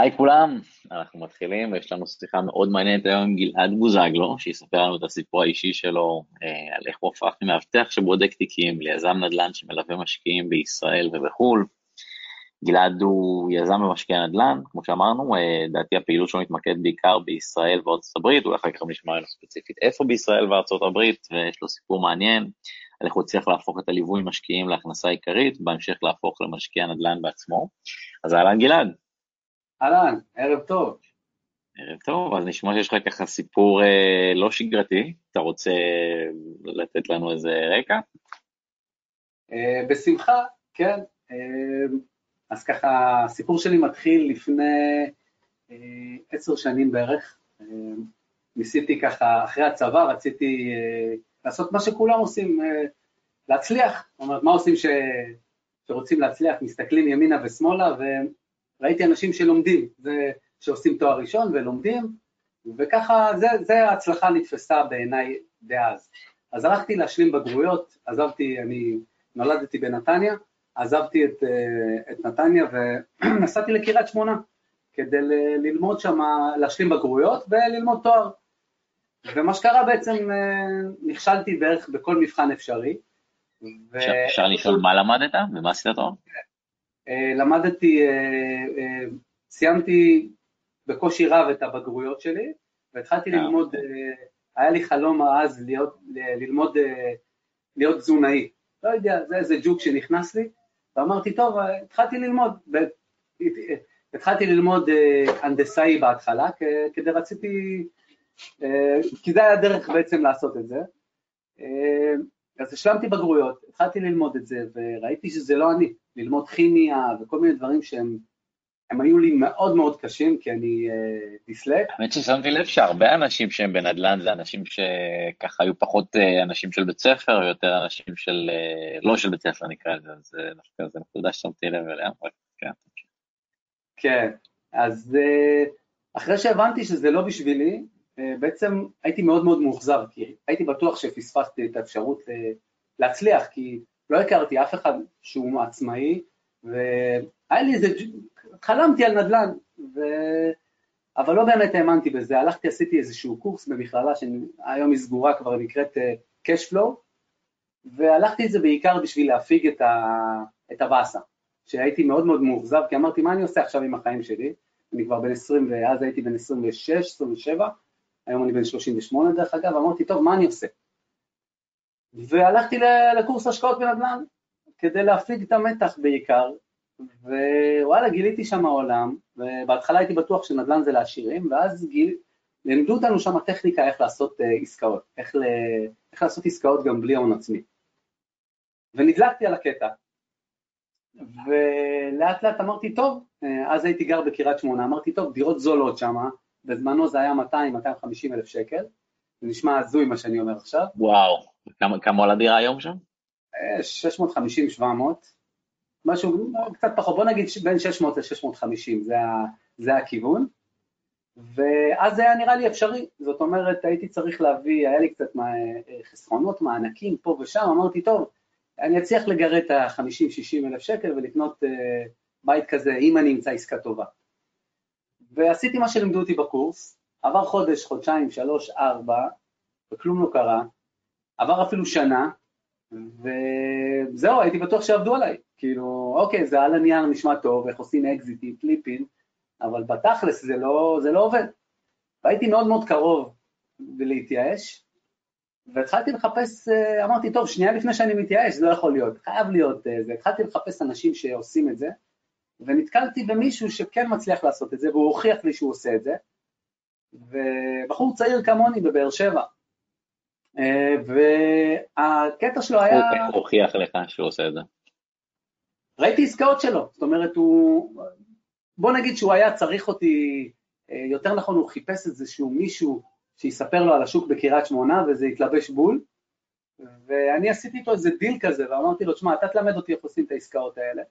היי כולם, אנחנו מתחילים ויש לנו שיחה מאוד מעניינת היום עם גלעד בוזגלו, שיספר לנו את הסיפור האישי שלו אה, על איך הוא הפך ממאבטח שבודק תיקים ליזם נדל"ן שמלווה משקיעים בישראל ובחו"ל. גלעד הוא יזם ומשקיע נדל"ן, כמו שאמרנו, אה, דעתי הפעילות שלו מתמקדת בעיקר בישראל וארצות הברית, אולי אחר כך נשמע לנו ספציפית איפה בישראל וארצות הברית, ויש לו סיפור מעניין על איך הוא הצליח להפוך את הליווי משקיעים להכנסה עיקרית, בהמשך להפוך למשקיע נדל"ן בעצמו. אז אהלן גלעד. אהלן, ערב טוב. ערב טוב, אז נשמע שיש לך ככה סיפור אה, לא שגרתי, אתה רוצה לתת לנו איזה רקע? אה, בשמחה, כן. אה, אז ככה, הסיפור שלי מתחיל לפני אה, עשר שנים בערך. אה, ניסיתי ככה, אחרי הצבא רציתי אה, לעשות מה שכולם עושים, אה, להצליח. זאת אומרת, מה עושים ש... שרוצים להצליח, מסתכלים ימינה ושמאלה, ראיתי אנשים שלומדים, שעושים תואר ראשון ולומדים, וככה, זה, זה ההצלחה נתפסה בעיניי דאז. אז הלכתי להשלים בגרויות, עזבתי, אני נולדתי בנתניה, עזבתי את, אה, את נתניה ונסעתי לקריית שמונה כדי ללמוד שם, להשלים בגרויות וללמוד תואר. ומה שקרה בעצם, אה, נכשלתי בערך בכל מבחן אפשרי. אפשר לשאול מה למדת ומה עשית תואר? אה, למדתי, אה, אה, סיימתי בקושי רב את הבגרויות שלי, והתחלתי ללמוד, היה לי חלום אז להיות, ללמוד, להיות תזונאי. לא יודע, זה איזה ג'וק שנכנס לי, ואמרתי, טוב, התחלתי ללמוד, התחלתי ללמוד הנדסאי בהתחלה, כדי רציתי, כי זה היה הדרך בעצם לעשות את זה. אז השלמתי בגרויות, התחלתי ללמוד את זה, וראיתי שזה לא אני, ללמוד כימיה וכל מיני דברים שהם הם היו לי מאוד מאוד קשים, כי אני אה, דיסלק. האמת ששמתי לב שהרבה אנשים שהם בנדל"ן זה אנשים שככה היו פחות אה, אנשים של בית ספר, יותר אנשים של, אה, לא של בית ספר נקרא לזה, אז זה דווקא זו נקודה ששמתי לב אליה, אבל כן. כן, אז אה, אחרי שהבנתי שזה לא בשבילי, אה, בעצם הייתי מאוד מאוד מאוכזב, כי הייתי בטוח שפספסתי את האפשרות אה, להצליח, כי לא הכרתי אף אחד שהוא עצמאי, והיה לי איזה, חלמתי על נדל"ן, ו... אבל לא באמת האמנתי בזה, הלכתי, עשיתי איזשהו קורס במכללה שהיום היא סגורה כבר, נקראת קשפלו, והלכתי את זה בעיקר בשביל להפיג את, ה... את הבאסה, שהייתי מאוד מאוד מאוכזב, כי אמרתי, מה אני עושה עכשיו עם החיים שלי? אני כבר בן 20, ואז הייתי בן 26, 27, היום אני בן 38 דרך אגב, אמרתי, טוב, מה אני עושה? והלכתי לקורס השקעות בנדל"ן, כדי להפיג את המתח בעיקר, ווואלה, גיליתי שם העולם, ובהתחלה הייתי בטוח שנדל"ן זה לעשירים, ואז גיל... לימדו אותנו שם טכניקה איך לעשות uh, עסקאות, איך, ל... איך לעשות עסקאות גם בלי הון עצמי. ונדלקתי על הקטע, ולאט לאט אמרתי, טוב, אה, אז הייתי גר בקריית שמונה, אמרתי, טוב, דירות זולות שם, בזמנו זה היה 200-250 אלף שקל, זה נשמע הזוי מה שאני אומר עכשיו. וואו, כמה, עולה דירה היום שם? 650-700, משהו קצת פחות, בוא נגיד בין 600 ל-650, זה, זה הכיוון. ואז זה היה נראה לי אפשרי, זאת אומרת הייתי צריך להביא, היה לי קצת חסרונות, מענקים פה ושם, אמרתי טוב, אני אצליח לגרד את ה-50-60 אלף שקל ולקנות uh, בית כזה אם אני אמצא עסקה טובה. ועשיתי מה שלימדו אותי בקורס, עבר חודש, חודשיים, שלוש, ארבע, וכלום לא קרה, עבר אפילו שנה, וזהו, הייתי בטוח שעבדו עליי, כאילו, אוקיי, זה על הנייר נשמע טוב, איך עושים אקזיטים, פליפים, אבל בתכלס זה לא, זה לא עובד. והייתי מאוד מאוד קרוב להתייאש, והתחלתי לחפש, אה, אמרתי, טוב, שנייה לפני שאני מתייאש, זה לא יכול להיות, חייב להיות אה, זה. התחלתי לחפש אנשים שעושים את זה, ונתקלתי במישהו שכן מצליח לעשות את זה, והוא הוכיח לי שהוא עושה את זה, ובחור צעיר כמוני בבאר שבע. אה, והקטע שלו היה... הוא הוכיח לך שהוא עושה את זה? ראיתי עסקאות שלו, זאת אומרת, הוא... בוא נגיד שהוא היה צריך אותי, אה, יותר נכון הוא חיפש איזשהו מישהו שיספר לו על השוק בקריית שמונה וזה התלבש בול, ואני עשיתי איתו איזה דיל כזה ואמרתי לו, שמע, אתה תלמד אותי איך עושים את העסקאות האלה,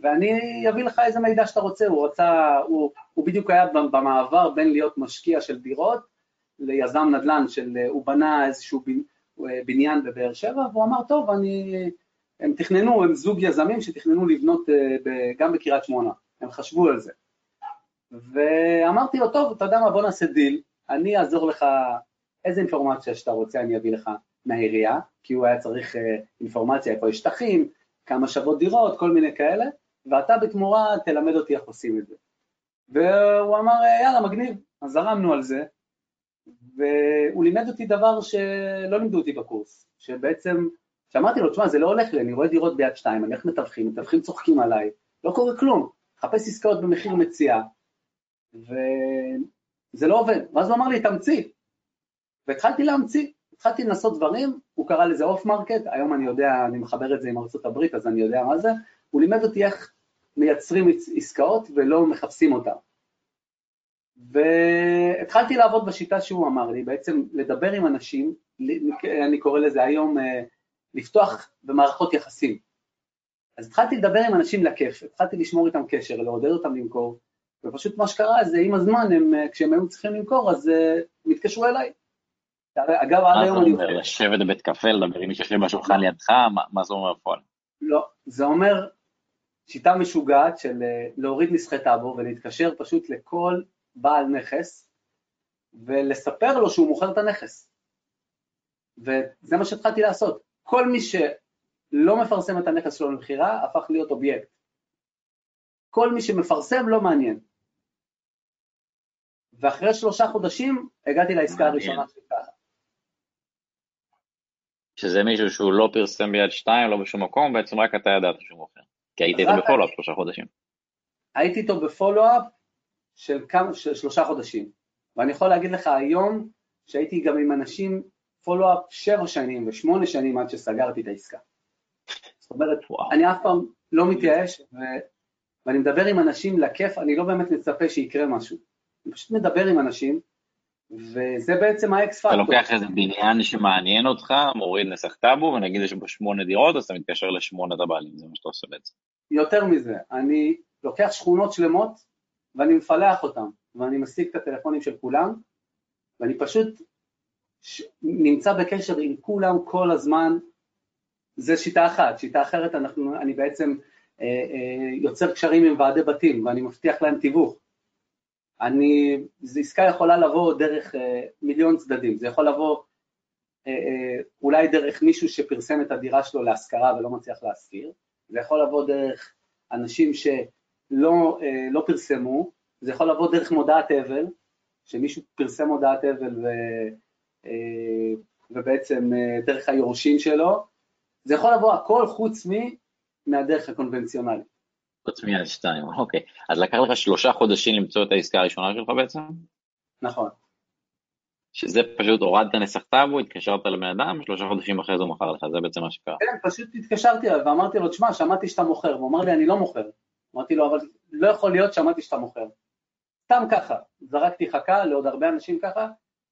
ואני אביא לך איזה מידע שאתה רוצה, הוא רצה, הוא, הוא בדיוק היה במעבר בין להיות משקיע של דירות ליזם נדל"ן, של, הוא בנה איזשהו בניין בבאר שבע, והוא אמר, טוב, אני, הם תכננו, הם זוג יזמים שתכננו לבנות אה, גם בקריית שמונה, הם חשבו על זה. ואמרתי לו, טוב, אתה יודע מה, בוא נעשה דיל, אני אעזור לך, איזה אינפורמציה שאתה רוצה אני אביא לך מהעירייה, כי הוא היה צריך אה, אינפורמציה, איפה יש שטחים, כמה שוות דירות, כל מיני כאלה, ואתה בתמורה תלמד אותי איך עושים את זה. והוא אמר, יאללה, מגניב, אז זרמנו על זה, והוא לימד אותי דבר שלא לימדו אותי בקורס, שבעצם, שאמרתי לו, תשמע, זה לא הולך לי, אני רואה דירות ביד שתיים, אני הולך מתווכים, מתווכים צוחקים עליי, לא קורה כלום, חפש עסקאות במחיר מציאה, וזה לא עובד. ואז הוא אמר לי, תמציא. והתחלתי להמציא, התחלתי לנסות דברים, הוא קרא לזה off market, היום אני יודע, אני מחבר את זה עם ארצות הברית, אז אני יודע מה זה, הוא לימד אותי איך מייצרים עסקאות ולא מחפשים אותן. והתחלתי לעבוד בשיטה שהוא אמר לי, בעצם לדבר עם אנשים, אני קורא לזה היום אה, לפתוח במערכות יחסים. אז התחלתי לדבר עם אנשים לכיף, התחלתי לשמור איתם קשר, לעודד אותם למכור, ופשוט מה שקרה זה עם הזמן, הם, אה, כשהם היו צריכים למכור, אז uh, הם התקשרו אליי. אגב, עד היום אני... מה זה אומר, לשבת בבית קפה, לדבר עם מי שיושב בשולחן לידך, מה זה אומר בפועל? לא, זה אומר שיטה משוגעת של להוריד נסחי טאבו ולהתקשר פשוט לכל בעל נכס ולספר לו שהוא מוכר את הנכס. וזה מה שהתחלתי לעשות. כל מי שלא מפרסם את הנכס שלו למכירה, הפך להיות אובייקט. כל מי שמפרסם לא מעניין. ואחרי שלושה חודשים הגעתי לעסקה הראשונה של ככה. שזה מישהו שהוא לא פרסם ביד שתיים, לא בשום מקום, בעצם רק אתה ידעת שהוא מוכר. כי היית איתו בפולו-אפ שלושה חודשים. הייתי איתו בפולו-אפ של, כמה, של שלושה חודשים. ואני יכול להגיד לך היום שהייתי גם עם אנשים פולו-אפ שבע שנים ושמונה שנים עד שסגרתי את העסקה. זאת אומרת, וואו. אני אף פעם לא מתייאש, ו... ואני מדבר עם אנשים לכיף, אני לא באמת מצפה שיקרה משהו. אני פשוט מדבר עם אנשים, וזה בעצם האקס פקטור. אתה לוקח איזה בניין שמעניין אותך, מוריד נסח טאבו, ונגיד יש בו שמונה דירות, אז אתה מתקשר לשמונת הבעלים, זה מה שאתה עושה בעצם. יותר מזה, אני לוקח שכונות שלמות, ואני מפלח אותן, ואני משיג את הטלפונים של כולם, ואני פשוט ש... נמצא בקשר עם כולם כל הזמן. זה שיטה אחת, שיטה אחרת, אנחנו, אני בעצם אה, אה, יוצר קשרים עם ועדי בתים, ואני מבטיח להם תיווך. אני, זו עסקה יכולה לבוא דרך אה, מיליון צדדים, זה יכול לבוא אה, אה, אולי דרך מישהו שפרסם את הדירה שלו להשכרה ולא מצליח להשכיר, זה יכול לבוא דרך אנשים שלא אה, לא פרסמו, זה יכול לבוא דרך מודעת אבל, שמישהו פרסם מודעת אבל ו, אה, ובעצם אה, דרך היורשים שלו, זה יכול לבוא הכל חוץ מהדרך הקונבנציונלית. חוץ מיד שתיים, אוקיי. אז לקח לך שלושה חודשים למצוא את העסקה הראשונה שלך בעצם? נכון. שזה פשוט הורדת נסח טאבו, התקשרת לבן אדם, שלושה חודשים אחרי זה הוא מכר לך, זה בעצם מה שקרה. כן, פשוט התקשרתי אליו ואמרתי לו, תשמע, שמעתי שאתה מוכר, הוא אמר לי, אני לא מוכר. אמרתי לו, אבל לא יכול להיות, שמעתי שאתה מוכר. סתם ככה, זרקתי חכה לעוד הרבה אנשים ככה,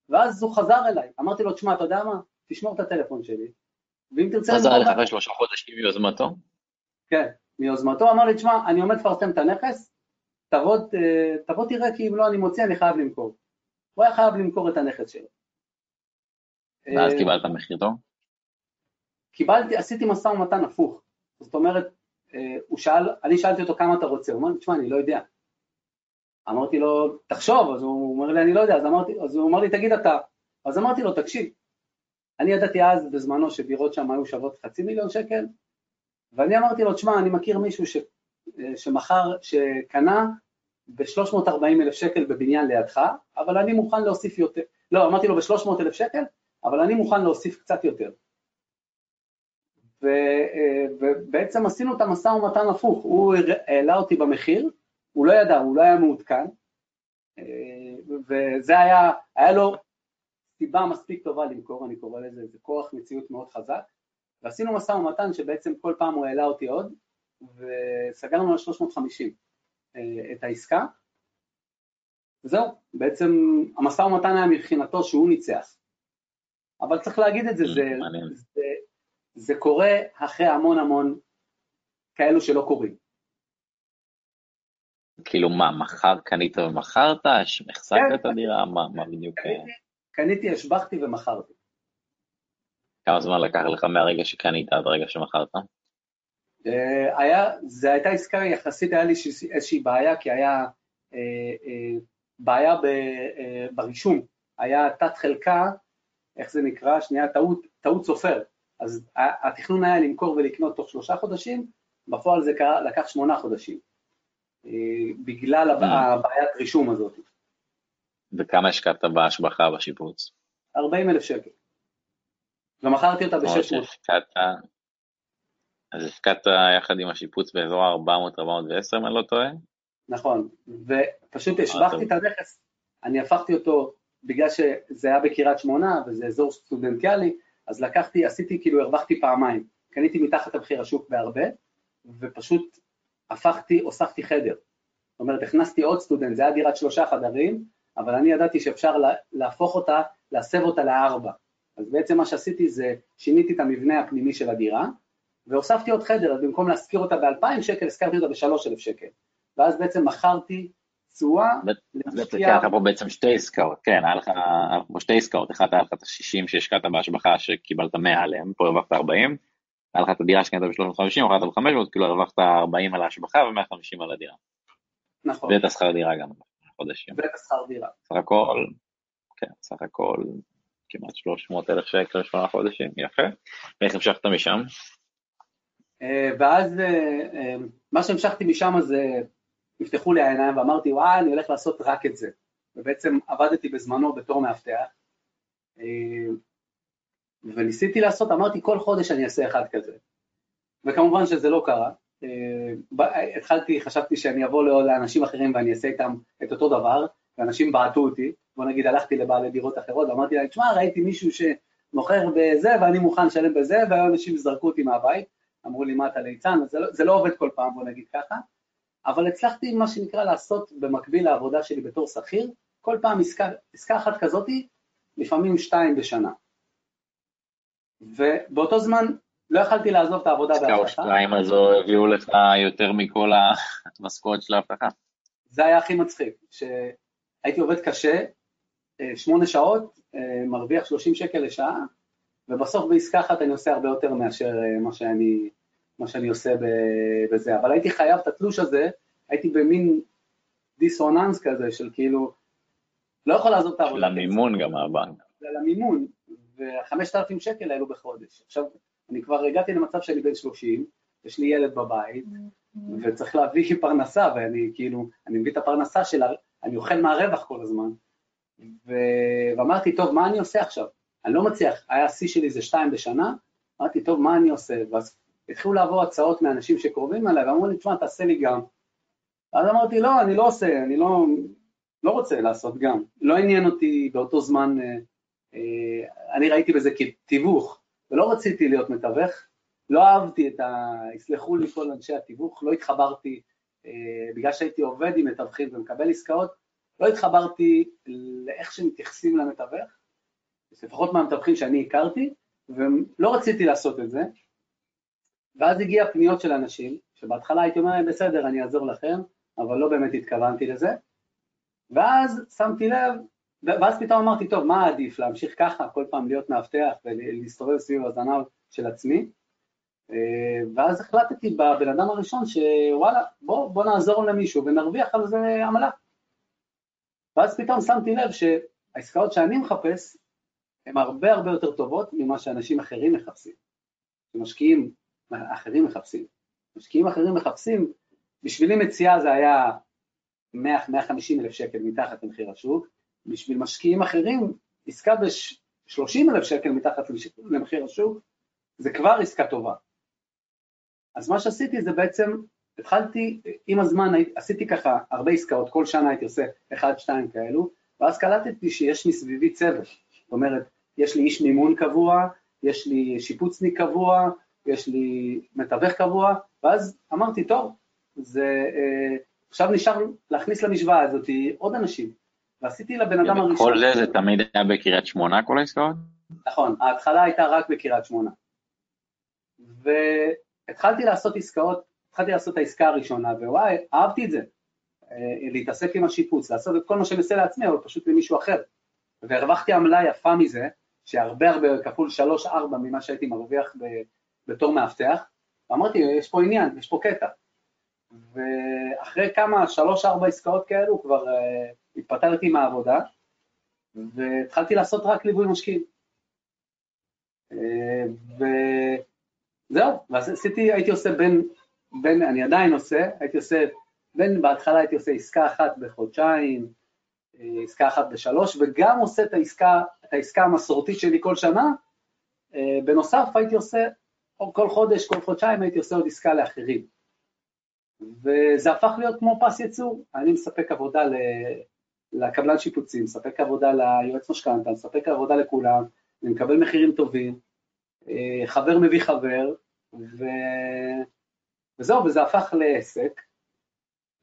ואז הוא חזר אליי, אמרתי לו, תשמע, אתה יודע מה, תשמור את הטלפון שלי, ואם תרצה... חזר לך אחרי שלושה חודשים מיוזמתו? כן, מיוזמתו, אמר לי, תשמע, אני עומד לפרסם את הנכס, תבוא, תבוא תראה כי אם לא אני מוציא, אני חייב למכור. הוא היה חייב למכור את הנכס שלו. ואז אה, קיבלת מחיר טוב? קיבלתי, עשיתי משא ומתן הפוך. זאת אומרת, אה, הוא שאל, אני שאלתי אותו כמה אתה רוצה, הוא אמר לי, תשמע, אני לא יודע. אמרתי לו, תחשוב, אז הוא אומר לי, אני לא יודע, אז, אמרתי, אז הוא אמר לי, תגיד אתה. אז אמרתי לו, תקשיב, אני ידעתי אז בזמנו שדירות שם היו שוות חצי מיליון שקל, ואני אמרתי לו, תשמע, אני מכיר מישהו ש, אה, שמכר, שקנה ב-340 אלף שקל בבניין לידך, אבל אני מוכן להוסיף יותר, לא, אמרתי לו ב-300 אלף שקל, אבל אני מוכן להוסיף קצת יותר. ו, אה, ובעצם עשינו את המשא ומתן הפוך, הוא העלה אותי במחיר, הוא לא ידע, הוא לא היה מעודכן, אה, וזה היה, היה לו סיבה מספיק טובה למכור, אני קורא לזה, זה כוח מציאות מאוד חזק, ועשינו משא ומתן שבעצם כל פעם הוא העלה אותי עוד, וסגרנו על 350 אה, את העסקה, וזהו, בעצם המשא ומתן היה מבחינתו שהוא ניצח. אבל צריך להגיד את זה, זה, זה, זה קורה אחרי המון המון כאלו שלא קורים. כאילו מה, מחר קנית ומכרת? החזקת כן, את הדירה? מה, מה בדיוק? קניתי, קניתי, השבחתי ומכרתי. כמה זמן לקח לך מהרגע שקנית עד הרגע שמכרת? אה, היה, זו הייתה עסקה יחסית, היה לי איזושהי בעיה, כי היה בעיה ברישום, היה תת חלקה, איך זה נקרא, שנייה, טעות, טעות סופר, אז התכנון היה למכור ולקנות תוך שלושה חודשים, בפועל זה קרה, לקח שמונה חודשים, בגלל הבעיית רישום הזאת. וכמה השקעת בהשבחה בשיפוץ? 40 אלף שקל. ומכרתי אותה ב-600. אז הפקדת יחד עם השיפוץ באזור ה-400-410, אם אני לא טועה? נכון, ופשוט השבחתי את הנכס, אני הפכתי אותו, בגלל שזה היה בקריית שמונה וזה אזור סטודנטיאלי, אז לקחתי, עשיתי, כאילו הרווחתי פעמיים, קניתי מתחת למחיר השוק בהרבה, ופשוט הפכתי, הוספתי חדר. זאת אומרת, הכנסתי עוד סטודנט, זה היה דירת שלושה חדרים, אבל אני ידעתי שאפשר להפוך אותה, להסב אותה לארבע. אז בעצם מה שעשיתי זה שיניתי את המבנה הפנימי של הדירה, והוספתי עוד חדר, אז במקום להשכיר אותה ב-2,000 שקל, השכרתי אותה ב-3,000 שקל. ואז בעצם מכרתי תשואה להשקיע... אתה פה בעצם שתי עסקאות, כן, היה לך פה שתי עסקאות, אחת היה לך את ה-60 שהשקעת בהשבחה שקיבלת 100 עליהם, פה הרווחת 40, היה לך את הדירה שקנית ב-350, מכרת ב-500, כאילו הרווחת 40 על ההשבחה ו-150 על הדירה. נכון. ואת השכר דירה גם חודשים. ואת השכר דירה. סך הכל, כן, סך הכל כמעט 300 אלף שקל לשמונה חודשים, יפה. ואיך המשכת משם? אה, ואז אה, אה, מה שהמשכתי משם זה, נפתחו לי העיניים ואמרתי, וואי, אני הולך לעשות רק את זה. ובעצם עבדתי בזמנו בתור מאבטח, וניסיתי לעשות, אמרתי, כל חודש אני אעשה אחד כזה. וכמובן שזה לא קרה. התחלתי, חשבתי שאני אבוא לאנשים אחרים ואני אעשה איתם את אותו דבר, ואנשים בעטו אותי, בוא נגיד הלכתי לבעלי דירות אחרות ואמרתי להם, תשמע, ראיתי מישהו שמוכר בזה ואני מוכן לשלם בזה, והיום אנשים זרקו אותי מהבית, אמרו לי מה אתה ליצן, זה, לא, זה לא עובד כל פעם, בוא נגיד ככה, אבל הצלחתי מה שנקרא לעשות במקביל לעבודה שלי בתור שכיר, כל פעם עסקה, עסקה אחת כזאתי, לפעמים שתיים בשנה. ובאותו זמן לא יכלתי לעזוב את העבודה בהבטחה. עסקה או שתיים הזו הביאו לך יותר מכל המשכורת של ההבטחה. זה היה הכי מצחיק, שהייתי עובד קשה, אה, שמונה שעות, אה, מרוויח 30 שקל לשעה, ובסוף בעסקה אחת אני עושה הרבה יותר מאשר אה, מה שאני, מה שאני עושה בזה, אבל הייתי חייב את התלוש הזה, הייתי במין דיסוננס כזה של כאילו, לא יכול לעזוב את העבודה. למימון גם מהבנק. למימון, ו-5,000 שקל האלו בחודש. עכשיו, אני כבר הגעתי למצב שאני בן 30, יש לי ילד בבית, וצריך להביא פרנסה, ואני כאילו, אני מביא את הפרנסה שלה, אני אוכל מהרווח כל הזמן. ו... ואמרתי, טוב, מה אני עושה עכשיו? אני לא מצליח, היה השיא שלי זה שתיים בשנה, אמרתי, טוב, מה אני עושה? ואז התחילו לעבור הצעות מאנשים שקרובים אליי, ואמרו לי, תשמע, תעשה לי גם. אז אמרתי, לא, אני לא עושה, אני לא, לא רוצה לעשות גם. לא עניין אותי באותו זמן, אה, אה, אני ראיתי בזה כתיווך, ולא רציתי להיות מתווך, לא אהבתי את ה... יסלחו לי כל אנשי התיווך, לא התחברתי, אה, בגלל שהייתי עובד עם מתווכים ומקבל עסקאות, לא התחברתי לאיך שמתייחסים למתווך, לפחות מהמתווכים שאני הכרתי, ולא רציתי לעשות את זה. ואז הגיע פניות של אנשים, שבהתחלה הייתי אומר להם, בסדר, אני אעזור לכם, אבל לא באמת התכוונתי לזה. ואז שמתי לב, ואז פתאום אמרתי, טוב, מה עדיף, להמשיך ככה, כל פעם להיות מאבטח ולהסתובב סביב הזנב של עצמי? אה, ואז החלטתי בבן אדם הראשון שוואלה, בוא, בוא נעזור למישהו ונרוויח על זה עמלה. ואז פתאום שמתי לב שהעסקאות שאני מחפש הן הרבה הרבה יותר טובות ממה שאנשים אחרים מחפשים, שמשקיעים אחרים מחפשים. משקיעים אחרים מחפשים, בשבילי מציאה זה היה 100-150 אלף שקל מתחת למחיר השוק, בשביל משקיעים אחרים עסקה ב-30 אלף שקל מתחת למחיר השוק, זה כבר עסקה טובה. אז מה שעשיתי זה בעצם, התחלתי, עם הזמן עשיתי ככה הרבה עסקאות, כל שנה הייתי עושה אחד, שתיים כאלו, ואז קלטתי שיש מסביבי צוות, זאת אומרת, יש לי איש מימון קבוע, יש לי שיפוצניק קבוע, יש לי מתווך קבוע, ואז אמרתי, טוב, זה, אה, עכשיו נשאר להכניס למשוואה הזאת עוד אנשים, ועשיתי לבן אדם הראשון. כל זה, זה תמיד היה בקריית שמונה כל העסקאות? נכון, ההתחלה הייתה רק בקריית שמונה. והתחלתי לעשות עסקאות, התחלתי לעשות את העסקה הראשונה, ווואי, אהבתי את זה. אה, להתעסק עם השיפוץ, לעשות את כל מה שאני עושה לעצמי, אבל פשוט למישהו אחר. והרווחתי עמלה יפה מזה, שהרבה הרבה כפול שלוש-ארבע ממה שהייתי מרוויח ב, בתור מאבטח, ואמרתי, יש פה עניין, יש פה קטע. ואחרי כמה, שלוש-ארבע עסקאות כאלו, כבר uh, התפטרתי מהעבודה, והתחלתי לעשות רק ליווי משקיעים. Uh, וזהו, ואז עשיתי, הייתי עושה בין, בין, אני עדיין עושה, הייתי עושה, בין, בהתחלה הייתי עושה עסקה אחת בחודשיים, אה, עסקה אחת בשלוש, וגם עושה את העסקה, את העסקה המסורתית שלי כל שנה, בנוסף הייתי עושה, כל חודש, כל חודשיים הייתי עושה עוד עסקה לאחרים. וזה הפך להיות כמו פס ייצור, אני מספק עבודה לקבלן שיפוצים, מספק עבודה ליועץ משכנתה, מספק עבודה לכולם, אני מקבל מחירים טובים, אה, חבר מביא חבר, ו... וזהו, וזה הפך לעסק,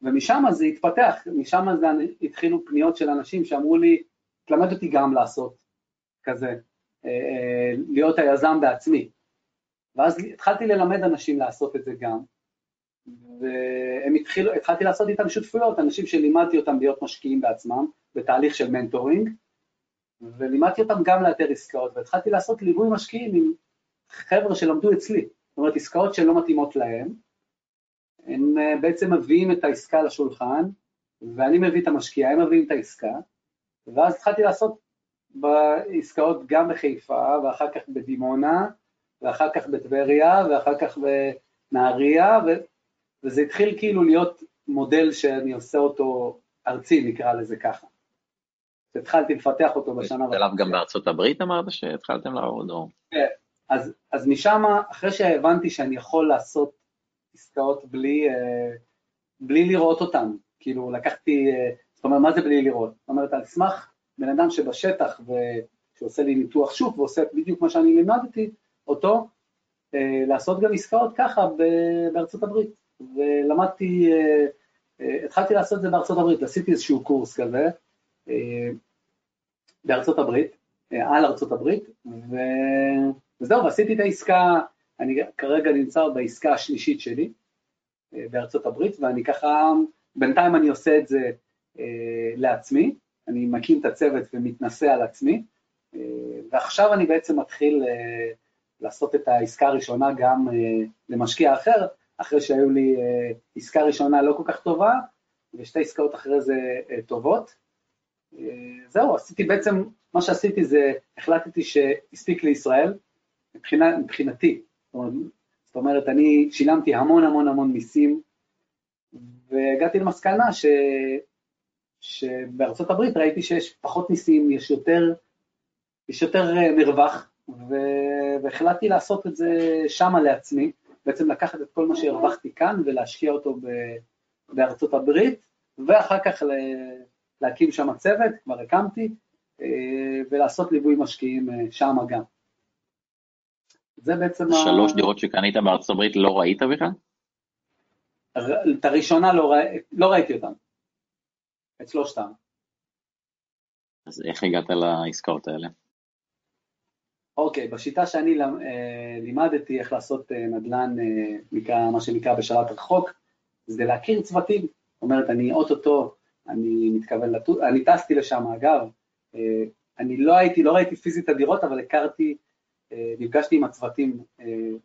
ומשם זה התפתח, משם זה התחילו פניות של אנשים שאמרו לי, תלמד אותי גם לעשות כזה, אה, אה, להיות היזם בעצמי. ואז התחלתי ללמד אנשים לעשות את זה גם, והם התחילו, התחלתי לעשות איתם שותפויות, אנשים שלימדתי אותם להיות משקיעים בעצמם, בתהליך של מנטורינג, ולימדתי אותם גם לאתר עסקאות, והתחלתי לעשות ליווי משקיעים עם חבר'ה שלמדו אצלי, זאת אומרת עסקאות שלא מתאימות להם, הם אה, בעצם מביאים את העסקה לשולחן, ואני מביא את המשקיע, הם מביאים את העסקה, ואז התחלתי לעשות בעסקאות גם בחיפה, ואחר כך בדימונה, ואחר כך בטבריה, ואחר כך בנהריה, וזה התחיל כאילו להיות מודל שאני עושה אותו ארצי, נקרא לזה ככה. התחלתי לפתח אותו בשנה וחצי. גם בארצות הברית אמרת שהתחלתם לעבוד? או... כן, אז, אז משם, אחרי שהבנתי שאני יכול לעשות עסקאות בלי, אה, בלי לראות אותן, כאילו לקחתי, אה, זאת אומרת, מה זה בלי לראות? זאת אומרת, על סמך בן אדם שבשטח ושעושה לי ניתוח שוק ועושה בדיוק מה שאני לימדתי אותו, אה, לעשות גם עסקאות ככה בארצות הברית. ולמדתי, אה, אה, התחלתי לעשות את זה בארצות הברית, עשיתי איזשהו קורס כזה בארצות הברית, על ארצות הברית, ו... וזהו, ועשיתי את העסקה, אני כרגע נמצא בעסקה השלישית שלי בארצות הברית, ואני ככה, בינתיים אני עושה את זה לעצמי, אני מקים את הצוות ומתנסה על עצמי, ועכשיו אני בעצם מתחיל לעשות את העסקה הראשונה גם למשקיע אחר, אחרי שהיו לי אה, עסקה ראשונה לא כל כך טובה, ושתי עסקאות אחרי זה אה, טובות. אה, זהו, עשיתי בעצם, מה שעשיתי זה, החלטתי שהספיק לישראל, מבחינה, מבחינתי. זאת אומרת, אני שילמתי המון המון המון מיסים, והגעתי למסקנה ש... שבארצות הברית ראיתי שיש פחות מיסים, יש יותר, יש יותר מרווח, והחלטתי לעשות את זה שמה לעצמי. בעצם לקחת את כל מה שהרווחתי כאן ולהשקיע אותו בארצות הברית, ואחר כך להקים שם צוות, כבר הקמתי, אה, ולעשות ליווי משקיעים אה, שם גם. זה בעצם... שלוש ה... דירות שקנית בארצות הברית לא ראית בכלל? את הראשונה לא, ראי, לא ראיתי אותן, את שלושתן. אז איך הגעת לעסקאות האלה? אוקיי, בשיטה שאני אה, לימדתי איך לעשות אה, נדל"ן, אה, מה שנקרא בשלט רחוק, זה להכיר צוותים. זאת אומרת, אני אוטוטו, אני מתכוון לטוס, אני טסתי לשם אגב, אני לא הייתי, לא ראיתי פיזית את הדירות, אבל הכרתי, נפגשתי עם הצוותים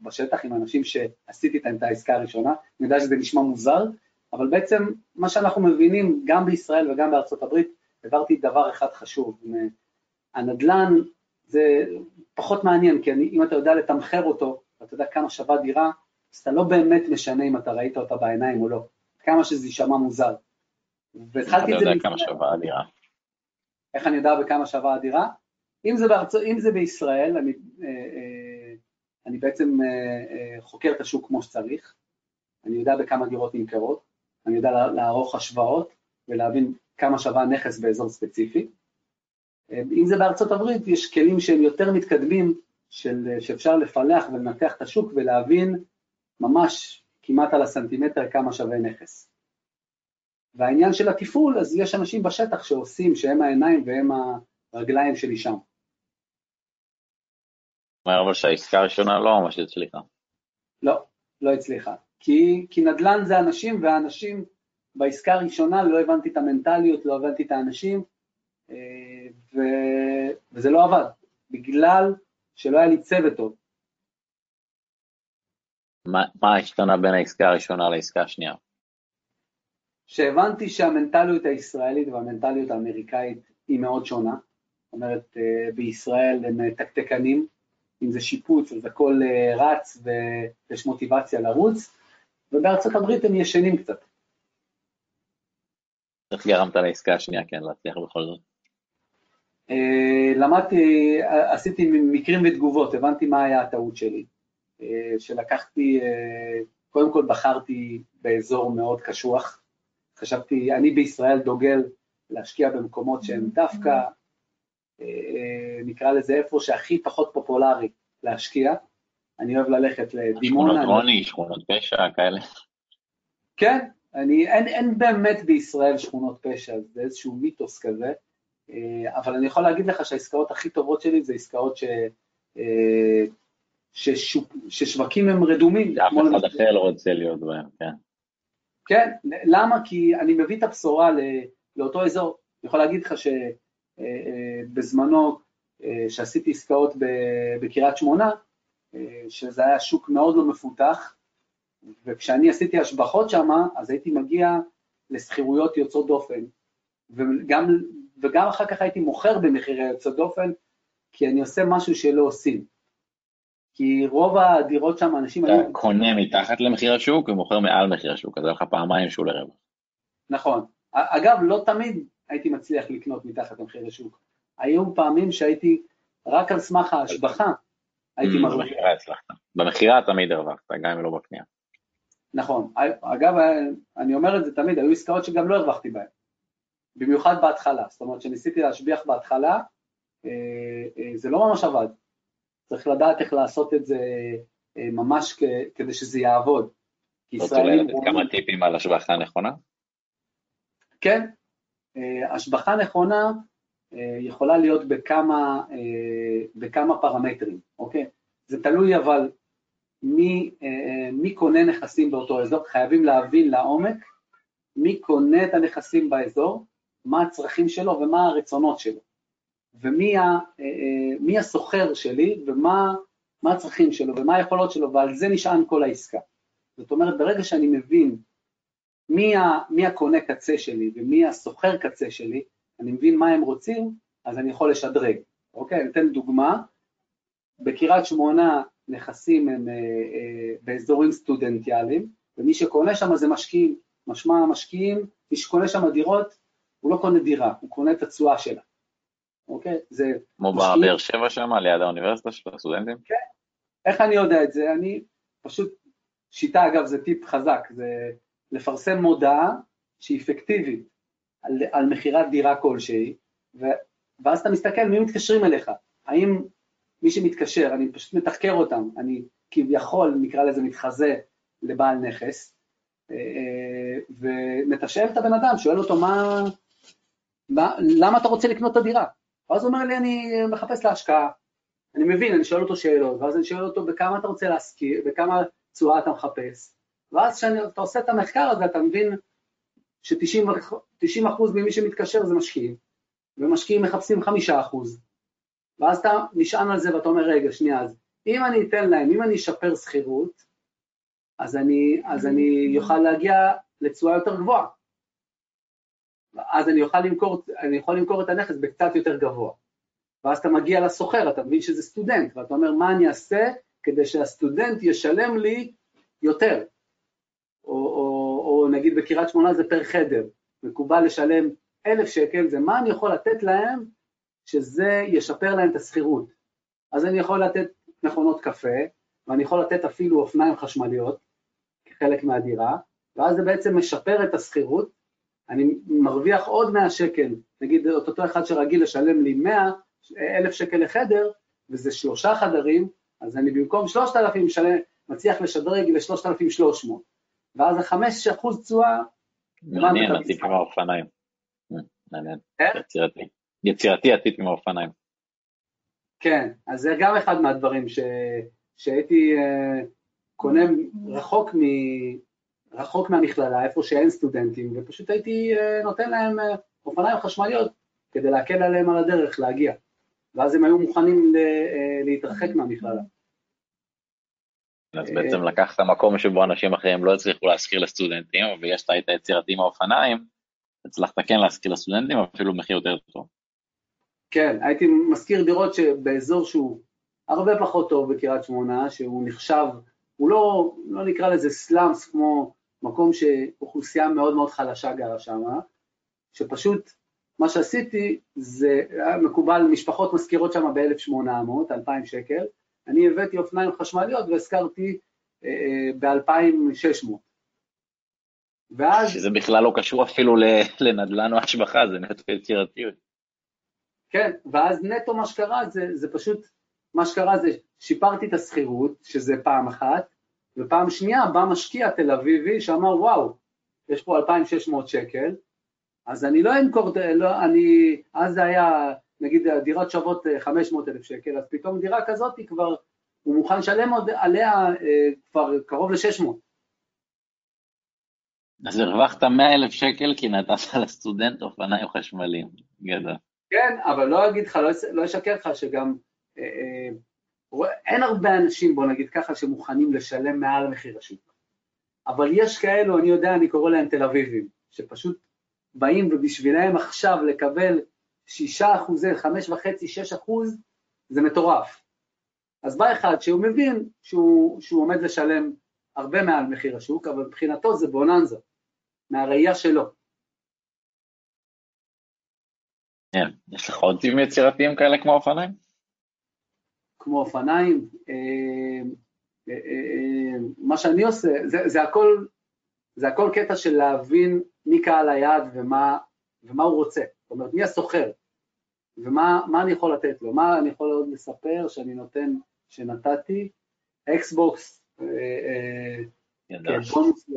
בשטח, עם אנשים שעשיתי איתם את העסקה הראשונה, אני יודע שזה נשמע מוזר, אבל בעצם מה שאנחנו מבינים, גם בישראל וגם בארצות הברית, העברתי דבר אחד חשוב, הנדל"ן זה פחות מעניין, כי אני, אם אתה יודע לתמחר אותו, ואתה יודע כמה שווה דירה, אז אתה לא באמת משנה אם אתה ראית אותה בעיניים או לא, כמה שזה יישמע מוזר. והתחלתי את זה... אתה יודע כמה שווה הדירה. איך אני יודע בכמה שווה הדירה? אם זה, בארצ... אם זה בישראל, אני, אה, אה, אני בעצם אה, חוקר את השוק כמו שצריך, אני יודע בכמה דירות נמכרות, אני יודע לערוך השוואות ולהבין כמה שווה נכס באזור ספציפי, אם זה בארצות הברית, יש כלים שהם יותר מתקדמים, של, שאפשר לפלח ולנתח את השוק ולהבין ממש כמעט על הסנטימטר כמה שווה נכס. והעניין של התפעול, אז יש אנשים בשטח שעושים, שהם העיניים והם הרגליים שלי שם. אומר אבל שהעסקה הראשונה לא ממש הצליחה. לא, לא הצליחה. כי, כי נדל"ן זה אנשים, והאנשים בעסקה הראשונה לא הבנתי את המנטליות, לא הבנתי את האנשים, ו... וזה לא עבד, בגלל שלא היה לי צוות טוב. מה, מה השתנה בין העסקה הראשונה לעסקה השנייה? שהבנתי שהמנטליות הישראלית והמנטליות האמריקאית היא מאוד שונה. זאת אומרת, אה, בישראל הם תקתקנים, אם זה שיפוץ אז הכל אה, רץ ויש מוטיבציה לרוץ, ובארצות הברית הם ישנים קצת. איך גרמת לעסקה השנייה, כן, להצליח בכל זאת? אה, למדתי, עשיתי מקרים ותגובות, הבנתי מה היה הטעות שלי. שלקחתי, קודם כל בחרתי באזור מאוד קשוח, חשבתי, אני בישראל דוגל להשקיע במקומות שהם דווקא, אה, נקרא לזה איפה שהכי פחות פופולרי להשקיע. אני אוהב ללכת לדימונה. שכונות רוני, שכונות פשע, כאלה. כן, אני, אין, אין באמת בישראל שכונות פשע, זה איזשהו מיתוס כזה, אה, אבל אני יכול להגיד לך שהעסקאות הכי טובות שלי זה עסקאות ש... אה, ששוק, ששווקים הם רדומים. שאף אחד אחר לא רוצה להיות בהם, כן. כן, למה? כי אני מביא את הבשורה לאותו אזור. אני יכול להגיד לך שבזמנו, אה, אה, שעשיתי עסקאות בקריית שמונה, אה, שזה היה שוק מאוד לא מפותח, וכשאני עשיתי השבחות שם, אז הייתי מגיע לשכירויות יוצאות דופן, וגם, וגם אחר כך הייתי מוכר במחירי יוצאות דופן, כי אני עושה משהו שלא עושים. כי רוב הדירות שם, אנשים היו... אתה קונה מתחת למחיר השוק ומוכר מעל מחיר השוק, אז היה לך פעמיים שהוא לרווח. נכון. אגב, לא תמיד הייתי מצליח לקנות מתחת למחיר השוק. היו פעמים שהייתי, רק על סמך ההשבחה, הייתי mm, מרוויח. במכירה הצלחת. במכירה תמיד הרווחת, גם אם לא בקנייה. נכון. אגב, אני אומר את זה תמיד, היו עסקאות שגם לא הרווחתי בהן. במיוחד בהתחלה. זאת אומרת, כשניסיתי להשביח בהתחלה, אה, אה, זה לא ממש עבד. צריך לדעת איך לעשות את זה אה, ממש כדי שזה יעבוד. רוצה לתת כמה טיפים על השבחה נכונה? כן, השבחה נכונה יכולה להיות בכמה, בכמה פרמטרים, אוקיי? זה תלוי אבל מי, מי קונה נכסים באותו אזור, חייבים להבין לעומק מי קונה את הנכסים באזור, מה הצרכים שלו ומה הרצונות שלו. ומי אה, אה, הסוחר שלי ומה הצרכים שלו ומה היכולות שלו, ועל זה נשען כל העסקה. זאת אומרת, ברגע שאני מבין מי, ה, מי הקונה קצה שלי ומי הסוחר קצה שלי, אני מבין מה הם רוצים, אז אני יכול לשדרג. אוקיי, אני אתן דוגמה, בקריית שמונה נכסים הם אה, אה, באזורים סטודנטיאליים, ומי שקונה שם זה משקיעים, משמע המשקיעים, מי שקונה שם דירות, הוא לא קונה דירה, הוא קונה את התשואה שלה. אוקיי? זה... כמו בבאר שבע שם, ליד האוניברסיטה של הסטודנטים? כן. איך אני יודע את זה? אני פשוט, שיטה אגב זה טיפ חזק, זה לפרסם מודעה שהיא אפקטיבית על, על מכירת דירה כלשהי, ו, ואז אתה מסתכל מי מתקשרים אליך, האם מי שמתקשר, אני פשוט מתחקר אותם, אני כביכול, נקרא לזה מתחזה לבעל נכס, אה, אה, ומתשאל את הבן אדם, שואל אותו מה, מה, למה אתה רוצה לקנות את הדירה? ואז הוא אומר לי, אני מחפש להשקעה. אני מבין, אני שואל אותו שאלות, ואז אני שואל אותו בכמה אתה רוצה להשכיר, בכמה תשואה אתה מחפש. ואז כשאתה עושה את המחקר הזה, אתה מבין ש-90% ממי שמתקשר זה משקיעים, ומשקיעים מחפשים 5%. ואז אתה נשען על זה ואתה אומר, רגע, שנייה, אז אם אני אתן להם, אם אני אשפר שכירות, אז אני, אז אני אוכל להגיע לתשואה יותר גבוהה. אז אני יכול למכור, אני יכול למכור את הנכס בקצת יותר גבוה. ואז אתה מגיע לסוחר, אתה מבין שזה סטודנט, ואתה אומר, מה אני אעשה כדי שהסטודנט ישלם לי יותר? או, או, או נגיד בקריית שמונה זה פר חדר, מקובל לשלם אלף שקל, זה מה אני יכול לתת להם שזה ישפר להם את השכירות. אז אני יכול לתת מכונות קפה, ואני יכול לתת אפילו אופניים חשמליות כחלק מהדירה, ואז זה בעצם משפר את השכירות, אני מרוויח עוד 100 שקל, נגיד את אותו אחד שרגיל לשלם לי 100, אלף שקל לחדר, וזה שלושה חדרים, אז אני במקום 3,000 משלם, מצליח לשדרג ל-3,300, ואז ה-5% תשואה... מעניין, הטיפ עם האופניים. מעניין, כן? יצירתי. יצירתי הטיפ עם האופניים. כן, אז זה גם אחד מהדברים ש... שהייתי uh, קונה רחוק מ... רחוק מהמכללה, איפה שאין סטודנטים, ופשוט הייתי אה, נותן להם אה, אופניים חשמליות כדי להקל עליהם על הדרך להגיע, ואז הם היו מוכנים אה, להתרחק מהמכללה. אז בעצם לקחת מקום שבו אנשים אחרים לא הצליחו להשכיר לסטודנטים, ויש את היצירתי עם האופניים, הצלחת כן להשכיר לסטודנטים, אפילו במחיר יותר טוב. כן, הייתי משכיר דירות שבאזור שהוא הרבה פחות טוב בקריית שמונה, שהוא נחשב, הוא לא, לא נקרא לזה סלאמס כמו מקום שאוכלוסייה מאוד מאוד חלשה גרה שם, שפשוט מה שעשיתי זה, היה מקובל, משפחות משכירות שם ב-1,800, 2,000 שקל, אני הבאתי אופניים חשמליות והשכרתי אה, אה ב-2,600. ואז... שזה בכלל לא קשור אפילו לנדל"ן או השבחה, זה נטו יצירתיות. כן, ואז נטו מה שקרה זה, זה פשוט, מה שקרה זה שיפרתי את השכירות, שזה פעם אחת, ופעם שנייה בא משקיע תל אביבי שאמר וואו, יש פה 2,600 שקל, אז אני לא אמכור, לא, אני, אז זה היה, נגיד דירות שוות 500 אלף שקל, אז פתאום דירה כזאת היא כבר, הוא מוכן לשלם עוד עליה אה, כבר קרוב ל-600. אז הרווחת 100 אלף שקל כי נתת לסטודנט אופניים חשמליים, גדול. כן, אבל לא אגיד לך, לא, לא אשקר לך שגם אה, אה, אין הרבה אנשים, בוא נגיד ככה, שמוכנים לשלם מעל מחיר השוק. אבל יש כאלו, אני יודע, אני קורא להם תל אביבים, שפשוט באים ובשבילם עכשיו לקבל 6 אחוזי, 5 וחצי, 6 אחוז, זה מטורף. אז בא אחד שהוא מבין שהוא, שהוא עומד לשלם הרבה מעל מחיר השוק, אבל מבחינתו זה בוננזה, מהראייה שלו. כן, יש לך עוד יצירתיים כאלה כמו אופניים? כמו אופניים, אה, אה, אה, מה שאני עושה, זה, זה, הכל, זה הכל קטע של להבין מי קהל היעד ומה, ומה הוא רוצה, זאת אומרת מי הסוחר? ומה אני יכול לתת לו, מה אני יכול עוד לספר שאני נותן, שנתתי, אקסבוקס, בונוס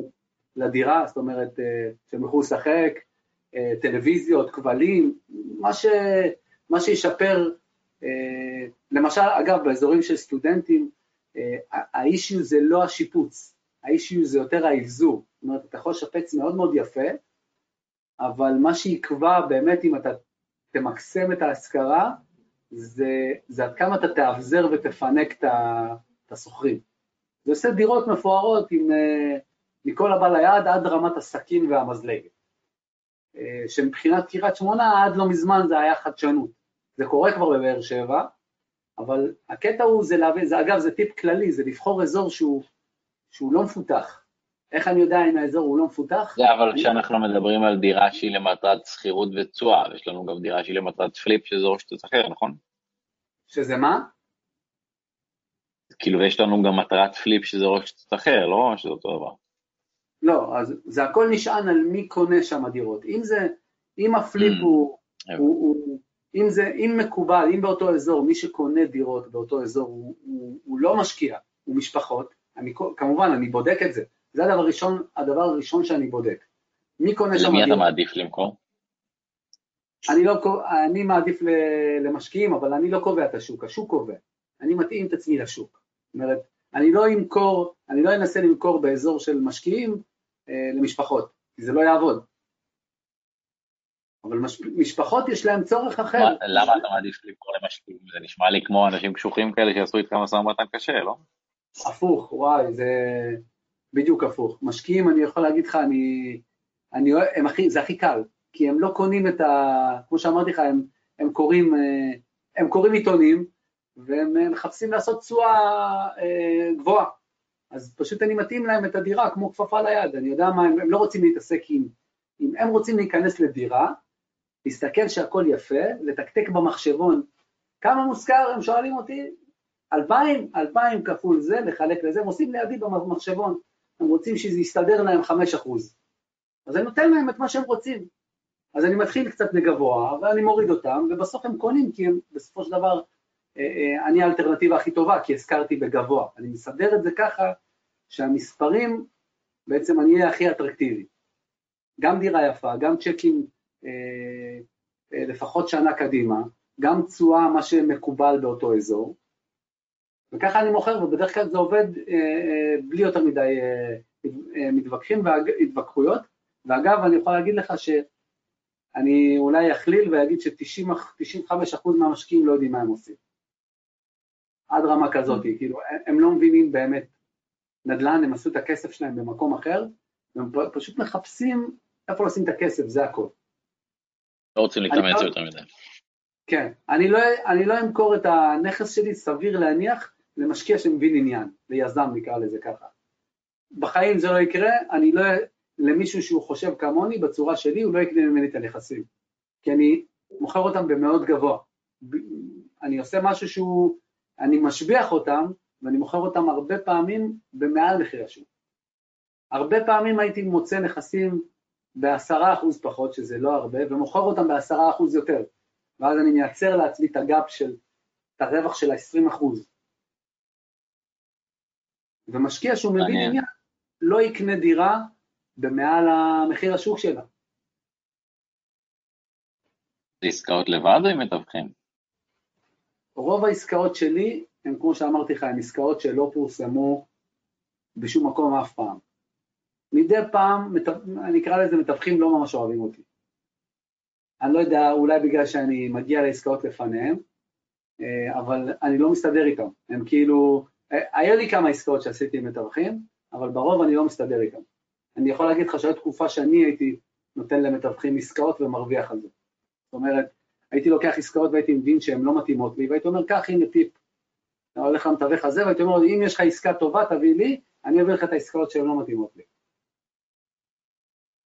לדירה, זאת אומרת שהם יוכלו לשחק, טלוויזיות, כבלים, מה, ש, מה שישפר, למשל, אגב, באזורים של סטודנטים, אה, האישיו זה לא השיפוץ, האישיו זה יותר האבזור, זאת אומרת, אתה יכול לשפץ מאוד מאוד יפה, אבל מה שיקבע באמת אם אתה תמקסם את ההשכרה, זה, זה עד כמה אתה תאבזר ותפנק את השוכרים. זה עושה דירות מפוארות עם, מכל הבא ליד עד רמת הסכין והמזלגת. אה, שמבחינת קריית שמונה עד לא מזמן זה היה חדשנות. זה קורה כבר בבאר שבע, אבל הקטע הוא זה להבין, זה אגב זה טיפ כללי, זה לבחור אזור שהוא, שהוא לא מפותח. איך אני יודע אם האזור הוא לא מפותח? זה אבל כשאנחנו מדברים על דירה שהיא למטרת שכירות ותשואה, יש לנו גם דירה שהיא למטרת flip שזה ראש תסחר, נכון? שזה מה? כאילו יש לנו גם מטרת flip שזה ראש תסחר, לא שזה אותו דבר. לא, אז זה הכל נשען על מי קונה שם דירות. אם זה, אם ה flip mm, הוא, הוא, הוא, אם זה, אם מקובל, אם באותו אזור, מי שקונה דירות באותו אזור הוא, הוא, הוא לא משקיע, הוא משפחות, אני, כמובן, אני בודק את זה. זה הדבר הראשון, הדבר הראשון שאני בודק. מי קונה שם דירות? למי אתה מעדיף למכור? אני, לא, אני מעדיף למשקיעים, אבל אני לא קובע את השוק, השוק קובע. אני מתאים את עצמי לשוק. זאת אומרת, אני לא אמכור, אני לא אנסה למכור באזור של משקיעים, אה, למשפחות, כי זה לא יעבוד. אבל מש... משפחות יש להם צורך אחר. מה, למה אתה מעדיף לקרוא למשקיעים? זה נשמע לי כמו אנשים קשוחים כאלה שיעשו איתך משא ומתן קשה, לא? הפוך, וואי, זה בדיוק הפוך. משקיעים, אני יכול להגיד לך, אני, אני אוהב, הם הכי, זה הכי קל, כי הם לא קונים את ה... כמו שאמרתי לך, הם, הם קוראים, אה, הם קוראים עיתונים, והם מחפשים לעשות תשואה אה, גבוהה. אז פשוט אני מתאים להם את הדירה כמו כפפה ליד, אני יודע מה, הם, הם לא רוצים להתעסק עם, אם הם רוצים להיכנס לדירה, להסתכל שהכל יפה, לתקתק במחשבון, כמה מושכר, הם שואלים אותי, אלפיים, אלפיים כפול זה, לחלק לזה, הם עושים לידי במחשבון, הם רוצים שזה יסתדר להם חמש אחוז, אז אני נותן להם את מה שהם רוצים, אז אני מתחיל קצת בגבוה, ואני מוריד אותם, ובסוף הם קונים, כי הם בסופו של דבר אה, אה, אני האלטרנטיבה הכי טובה, כי הזכרתי בגבוה. אני מסדר את זה ככה שהמספרים, בעצם אני אהיה הכי אטרקטיבי. גם דירה יפה, גם צ'קים לפחות שנה קדימה, גם תשואה, מה שמקובל באותו אזור, וככה אני מוכר, ובדרך כלל זה עובד אה, אה, בלי יותר מדי אה, אה, מתווכחים והתווכחויות, ואגב, אני יכול להגיד לך שאני אולי אכליל ואגיד ש-95% מהמשקיעים לא יודעים מה הם עושים. עד רמה כזאת, כאילו, הם לא מבינים באמת נדל"ן, הם עשו את הכסף שלהם במקום אחר, והם פשוט מחפשים איפה לשים את הכסף, זה הכל. לא רוצים להתאמץ לא- יותר מדי. כן, אני לא, אני לא אמכור את הנכס שלי, סביר להניח, למשקיע שמבין עניין, ליזם נקרא לזה ככה. בחיים זה לא יקרה, אני לא, למישהו שהוא חושב כמוני, בצורה שלי, הוא לא יקנה ממני את הנכסים. כי אני מוכר אותם במאוד גבוה. אני עושה משהו שהוא, אני משביח אותם, ואני מוכר אותם הרבה פעמים במעל מחיר השוק. הרבה פעמים הייתי מוצא נכסים בעשרה אחוז פחות, שזה לא הרבה, ומוכר אותם בעשרה אחוז יותר. ואז אני מייצר לעצמי את הגאפ של, את הרווח של ה-20 אחוז. ומשקיע שהוא מבין עניין, לא יקנה דירה במעל המחיר השוק שלה. זה עסקאות לבד או עם מתווכים? רוב העסקאות שלי הם, כמו שאמרתי לך, הן עסקאות שלא פורסמו בשום מקום אף פעם. מדי פעם, אני אקרא לזה מתווכים לא ממש אוהבים אותי. אני לא יודע, אולי בגלל שאני מגיע לעסקאות לפניהם, אה, אבל אני לא מסתדר איתם. הם כאילו, אה, היה לי כמה עסקאות שעשיתי עם מתווכים, אבל ברוב אני לא מסתדר איתם. אני יכול להגיד לך שהייתה תקופה שאני הייתי נותן למתווכים עסקאות ומרוויח על זה. זאת אומרת, הייתי לוקח עסקאות והייתי מבין שהן לא מתאימות לי, והייתי אומר, קח, הנה טיפ. אתה הולך למתווך הזה, והייתי אומר, אם יש לך עסקה טובה, תביא לי, אני אביא לך את העסקאות שהן לא מתאימות לי.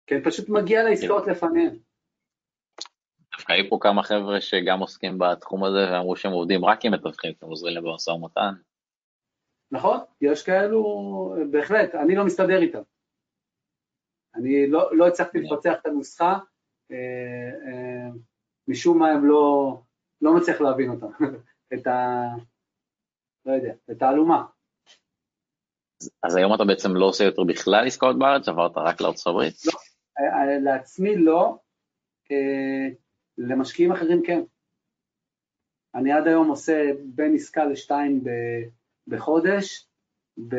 כן, פשוט מגיע לעסקאות לפניהן. דווקא היו פה כמה חבר'ה שגם עוסקים בתחום הזה ואמרו שהם עובדים רק עם מתווכים, כי הם עוזרים להם במשא ומתן. נכון, יש כאלו, בהחלט, אני לא מסתדר איתם. אני לא, לא הצלחתי לפצח את הנוסחה, אה, אה, משום מה הם לא, לא מצליח להבין אותה, את ה... לא יודע, את האלומה. אז, אז היום אתה בעצם לא עושה יותר בכלל עסקאות בארץ, עברת רק לארצות הברית? לא, לעצמי לא, אה, למשקיעים אחרים כן. אני עד היום עושה בין עסקה לשתיים בחודש, ב,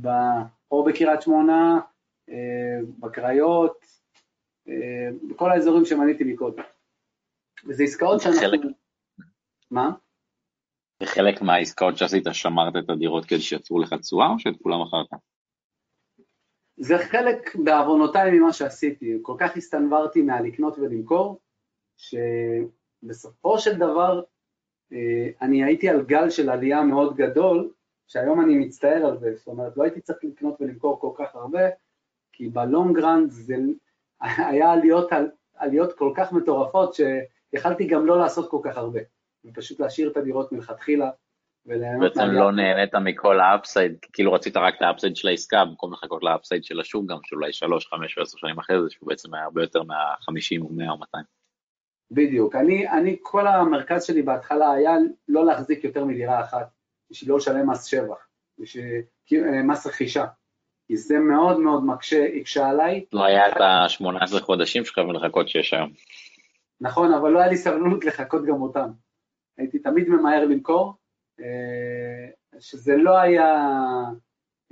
ב, או בקריית שמונה, בקריות, בכל האזורים שמניתי מקודם. וזה עסקאות שאנחנו... חלק... מה? וחלק מהעסקאות שעשית שמרת את הדירות כדי שיצרו לך תשואה, או שאת כולם מכרת? זה חלק בעוונותיי ממה שעשיתי, כל כך הסתנוורתי מהלקנות ולמכור, שבסופו של דבר אה, אני הייתי על גל של עלייה מאוד גדול, שהיום אני מצטער על זה, זאת אומרת, לא הייתי צריך לקנות ולמכור כל כך הרבה, כי ב long run זה היה עליות, עליות כל כך מטורפות, שיכלתי גם לא לעשות כל כך הרבה, ופשוט להשאיר את הדירות מלכתחילה, בעצם לא נהנית מכל ה upside, כאילו רצית רק את ה upside של העסקה במקום לחכות ל upside של השוק גם, שאולי 3, 5 ו-10 שנים אחרי זה, שהוא בעצם היה הרבה יותר מה-50 או 100 או 200. בדיוק, אני, אני, כל המרכז שלי בהתחלה היה לא להחזיק יותר מדירה אחת, בשביל לא לשלם מס שבח, בשביל אה, מס רכישה, כי זה מאוד מאוד מקשה, הקשה עליי. לא היה את ה-18 חודשים שחייבים לחכות שיש היום. נכון, אבל לא היה לי סבלנות לחכות גם אותם. הייתי תמיד ממהר למכור, שזה לא היה,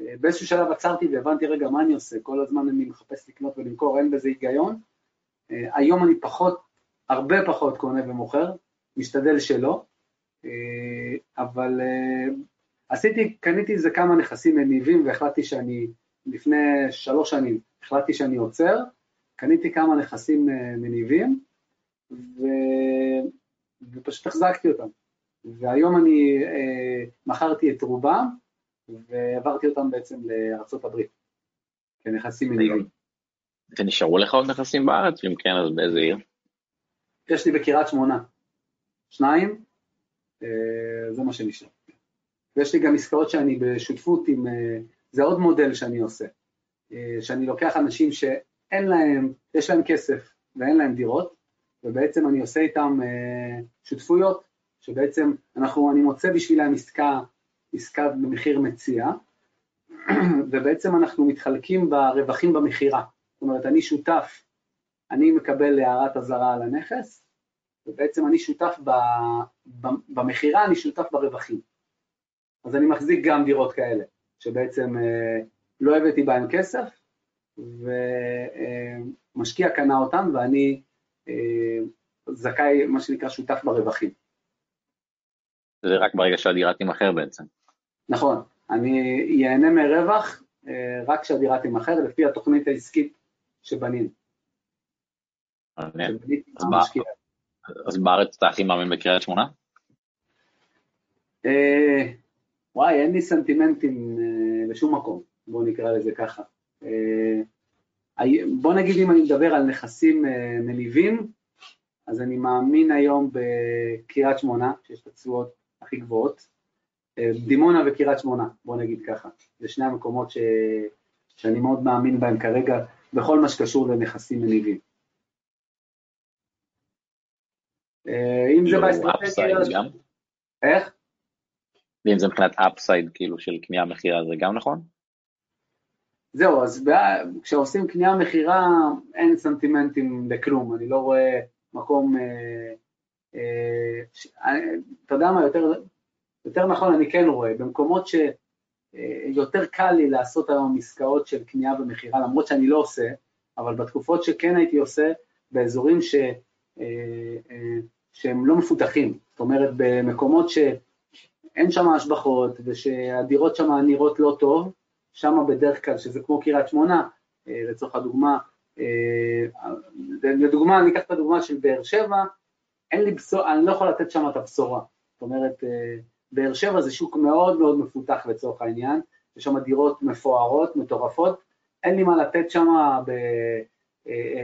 אה, באיזשהו שלב עצרתי והבנתי רגע מה אני עושה, כל הזמן אני מחפש לקנות ולמכור, אין בזה היגיון. אה, היום אני פחות, הרבה פחות קונה ומוכר, משתדל שלא, אבל עשיתי, קניתי איזה כמה נכסים מניבים והחלטתי שאני, לפני שלוש שנים, החלטתי שאני עוצר, קניתי כמה נכסים מניבים, ו... ופשוט החזקתי אותם. והיום אני אה, מכרתי את רובם והעברתי אותם בעצם לארצות הברית, כנכסים מניבים. ונשארו לך עוד נכסים בארץ? אם כן, אז באיזה עיר? יש לי בקריית שמונה, שניים, אה, זה מה שנשאר. ויש לי גם עסקאות שאני בשותפות עם, אה, זה עוד מודל שאני עושה, אה, שאני לוקח אנשים שאין להם, יש להם כסף ואין להם דירות, ובעצם אני עושה איתם אה, שותפויות שבעצם אנחנו, אני מוצא בשבילם עסקה, עסקה במחיר מציע, ובעצם אנחנו מתחלקים ברווחים במכירה. זאת אומרת, אני שותף, אני מקבל הערת אזהרה על הנכס, ובעצם אני שותף במכירה, אני שותף ברווחים. אז אני מחזיק גם דירות כאלה, שבעצם אה, לא הבאתי בהן כסף, ומשקיע קנה אותן, ואני אה, זכאי, מה שנקרא, שותף ברווחים. זה רק ברגע שהדירה תימכר בעצם. נכון, אני ייהנה מרווח רק כשהדירה תימכר לפי התוכנית העסקית שבנינו. אז בארץ אתה הכי מאמין בקריית שמונה? וואי, אין לי סנטימנטים לשום מקום, בואו נקרא לזה ככה. בוא נגיד אם אני מדבר על נכסים מניבים, אז אני מאמין היום בקריית שמונה, שיש את התשואות הכי גבוהות, דימונה וקריית שמונה, בוא נגיד ככה. זה שני המקומות ש... שאני מאוד מאמין בהם כרגע, בכל מה שקשור לנכסים מניבים. אם זה באסטרטגיה... איך? ואם זה מבחינת אפסייד כאילו של קנייה מכירה זה גם נכון? זהו, אז כשעושים קנייה מכירה אין סנטימנטים לכלום, אני לא רואה מקום, אה, אה, אתה יודע מה, יותר, יותר נכון אני כן רואה, במקומות שיותר קל לי לעשות היום עסקאות של קנייה ומכירה, למרות שאני לא עושה, אבל בתקופות שכן הייתי עושה, באזורים ש, אה, שהם לא מפותחים, זאת אומרת במקומות שאין שם השבחות ושהדירות שם נראות לא טוב, שם בדרך כלל, שזה כמו קריית שמונה, לצורך הדוגמה, לדוגמה, אני אקח את הדוגמה של באר שבע, אין לי בשורה, אני לא יכול לתת שם את הבשורה. זאת אומרת, באר שבע זה שוק מאוד מאוד מפותח לצורך העניין, יש שם דירות מפוארות, מטורפות, אין לי מה לתת שם ב...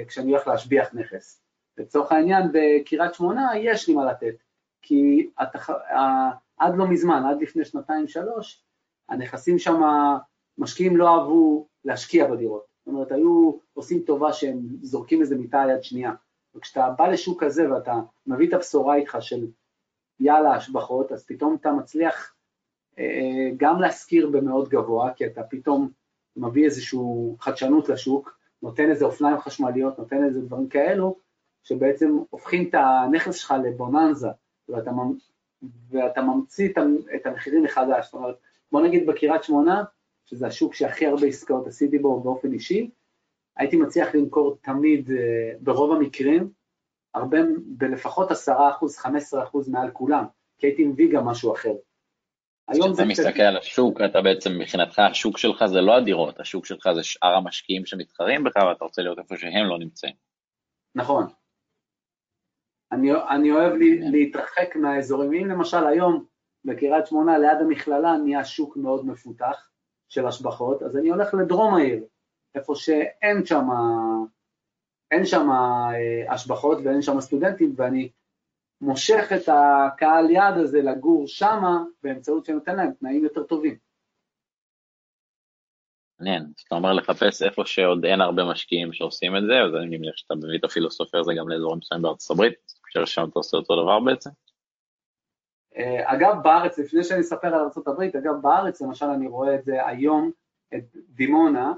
כשאני הולך להשביח נכס. לצורך העניין, בקריית שמונה יש לי מה לתת, כי התח... עד לא מזמן, עד לפני שנתיים-שלוש, הנכסים שם, משקיעים לא אהבו להשקיע בדירות. זאת אומרת, היו עושים טובה שהם זורקים איזה מיטה יד שנייה. וכשאתה בא לשוק כזה ואתה מביא את הבשורה איתך של יאללה השבחות, אז פתאום אתה מצליח אה, גם להשכיר במאוד גבוה, כי אתה פתאום מביא איזושהי חדשנות לשוק, נותן איזה אופניים חשמליות, נותן איזה דברים כאלו, שבעצם הופכים את הנכס שלך לבוננזה, ואתה, ואתה ממציא את המחירים מחדש. זאת אומרת, בוא נגיד בקריית שמונה, שזה השוק שהכי הרבה עסקאות עשיתי בו באופן אישי, הייתי מצליח למכור תמיד, אה, ברוב המקרים, הרבה, בלפחות 10%, 15% מעל כולם, כי הייתי מביא גם משהו אחר. כשאתה מסתכל. על השוק, אתה בעצם, מבחינתך השוק שלך זה לא הדירות, השוק שלך זה שאר המשקיעים שמתחרים בך, ואתה רוצה להיות איפה שהם לא נמצאים. נכון. אני, אני אוהב לי. להתרחק מהאזורים. אם למשל היום בקריית שמונה ליד המכללה נהיה שוק מאוד מפותח, של השבחות, אז אני הולך לדרום העיר, איפה שאין שם אין שם אה, השבחות ואין שם סטודנטים, ואני מושך את הקהל יעד הזה לגור שמה באמצעות שנותן להם תנאים יותר טובים. מעניין, כשאתה אומר לחפש איפה שעוד אין הרבה משקיעים שעושים את זה, אז אני מניח שאתה מביא את הפילוסופיה הזה גם לאזורים מסוימים בארצות הברית, ששם אתה עושה אותו דבר בעצם? אה, אגב, בארץ, לפני שאני אספר על ארה"ב, אגב, בארץ, למשל, אני רואה את זה היום, את דימונה,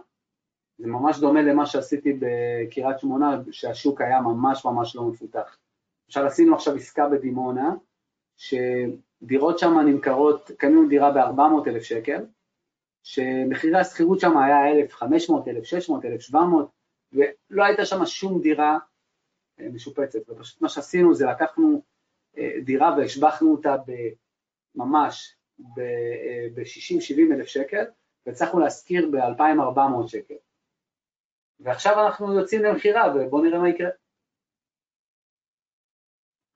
זה ממש דומה למה שעשיתי בקריית שמונה, שהשוק היה ממש ממש לא מפותח. למשל, עשינו עכשיו עסקה בדימונה, שדירות שם נמכרות, קנינו דירה ב-400 אלף שקל, שמחירי השכירות שם היה 1,500, 1,600, 1,700, ולא הייתה שם שום דירה אה, משופצת, ופשוט מה שעשינו זה לקחנו דירה והשבחנו אותה ממש ב-60-70 אלף שקל, והצלחנו להשכיר ב-2,400 שקל. ועכשיו אנחנו יוצאים למכירה, ובואו נראה מה יקרה.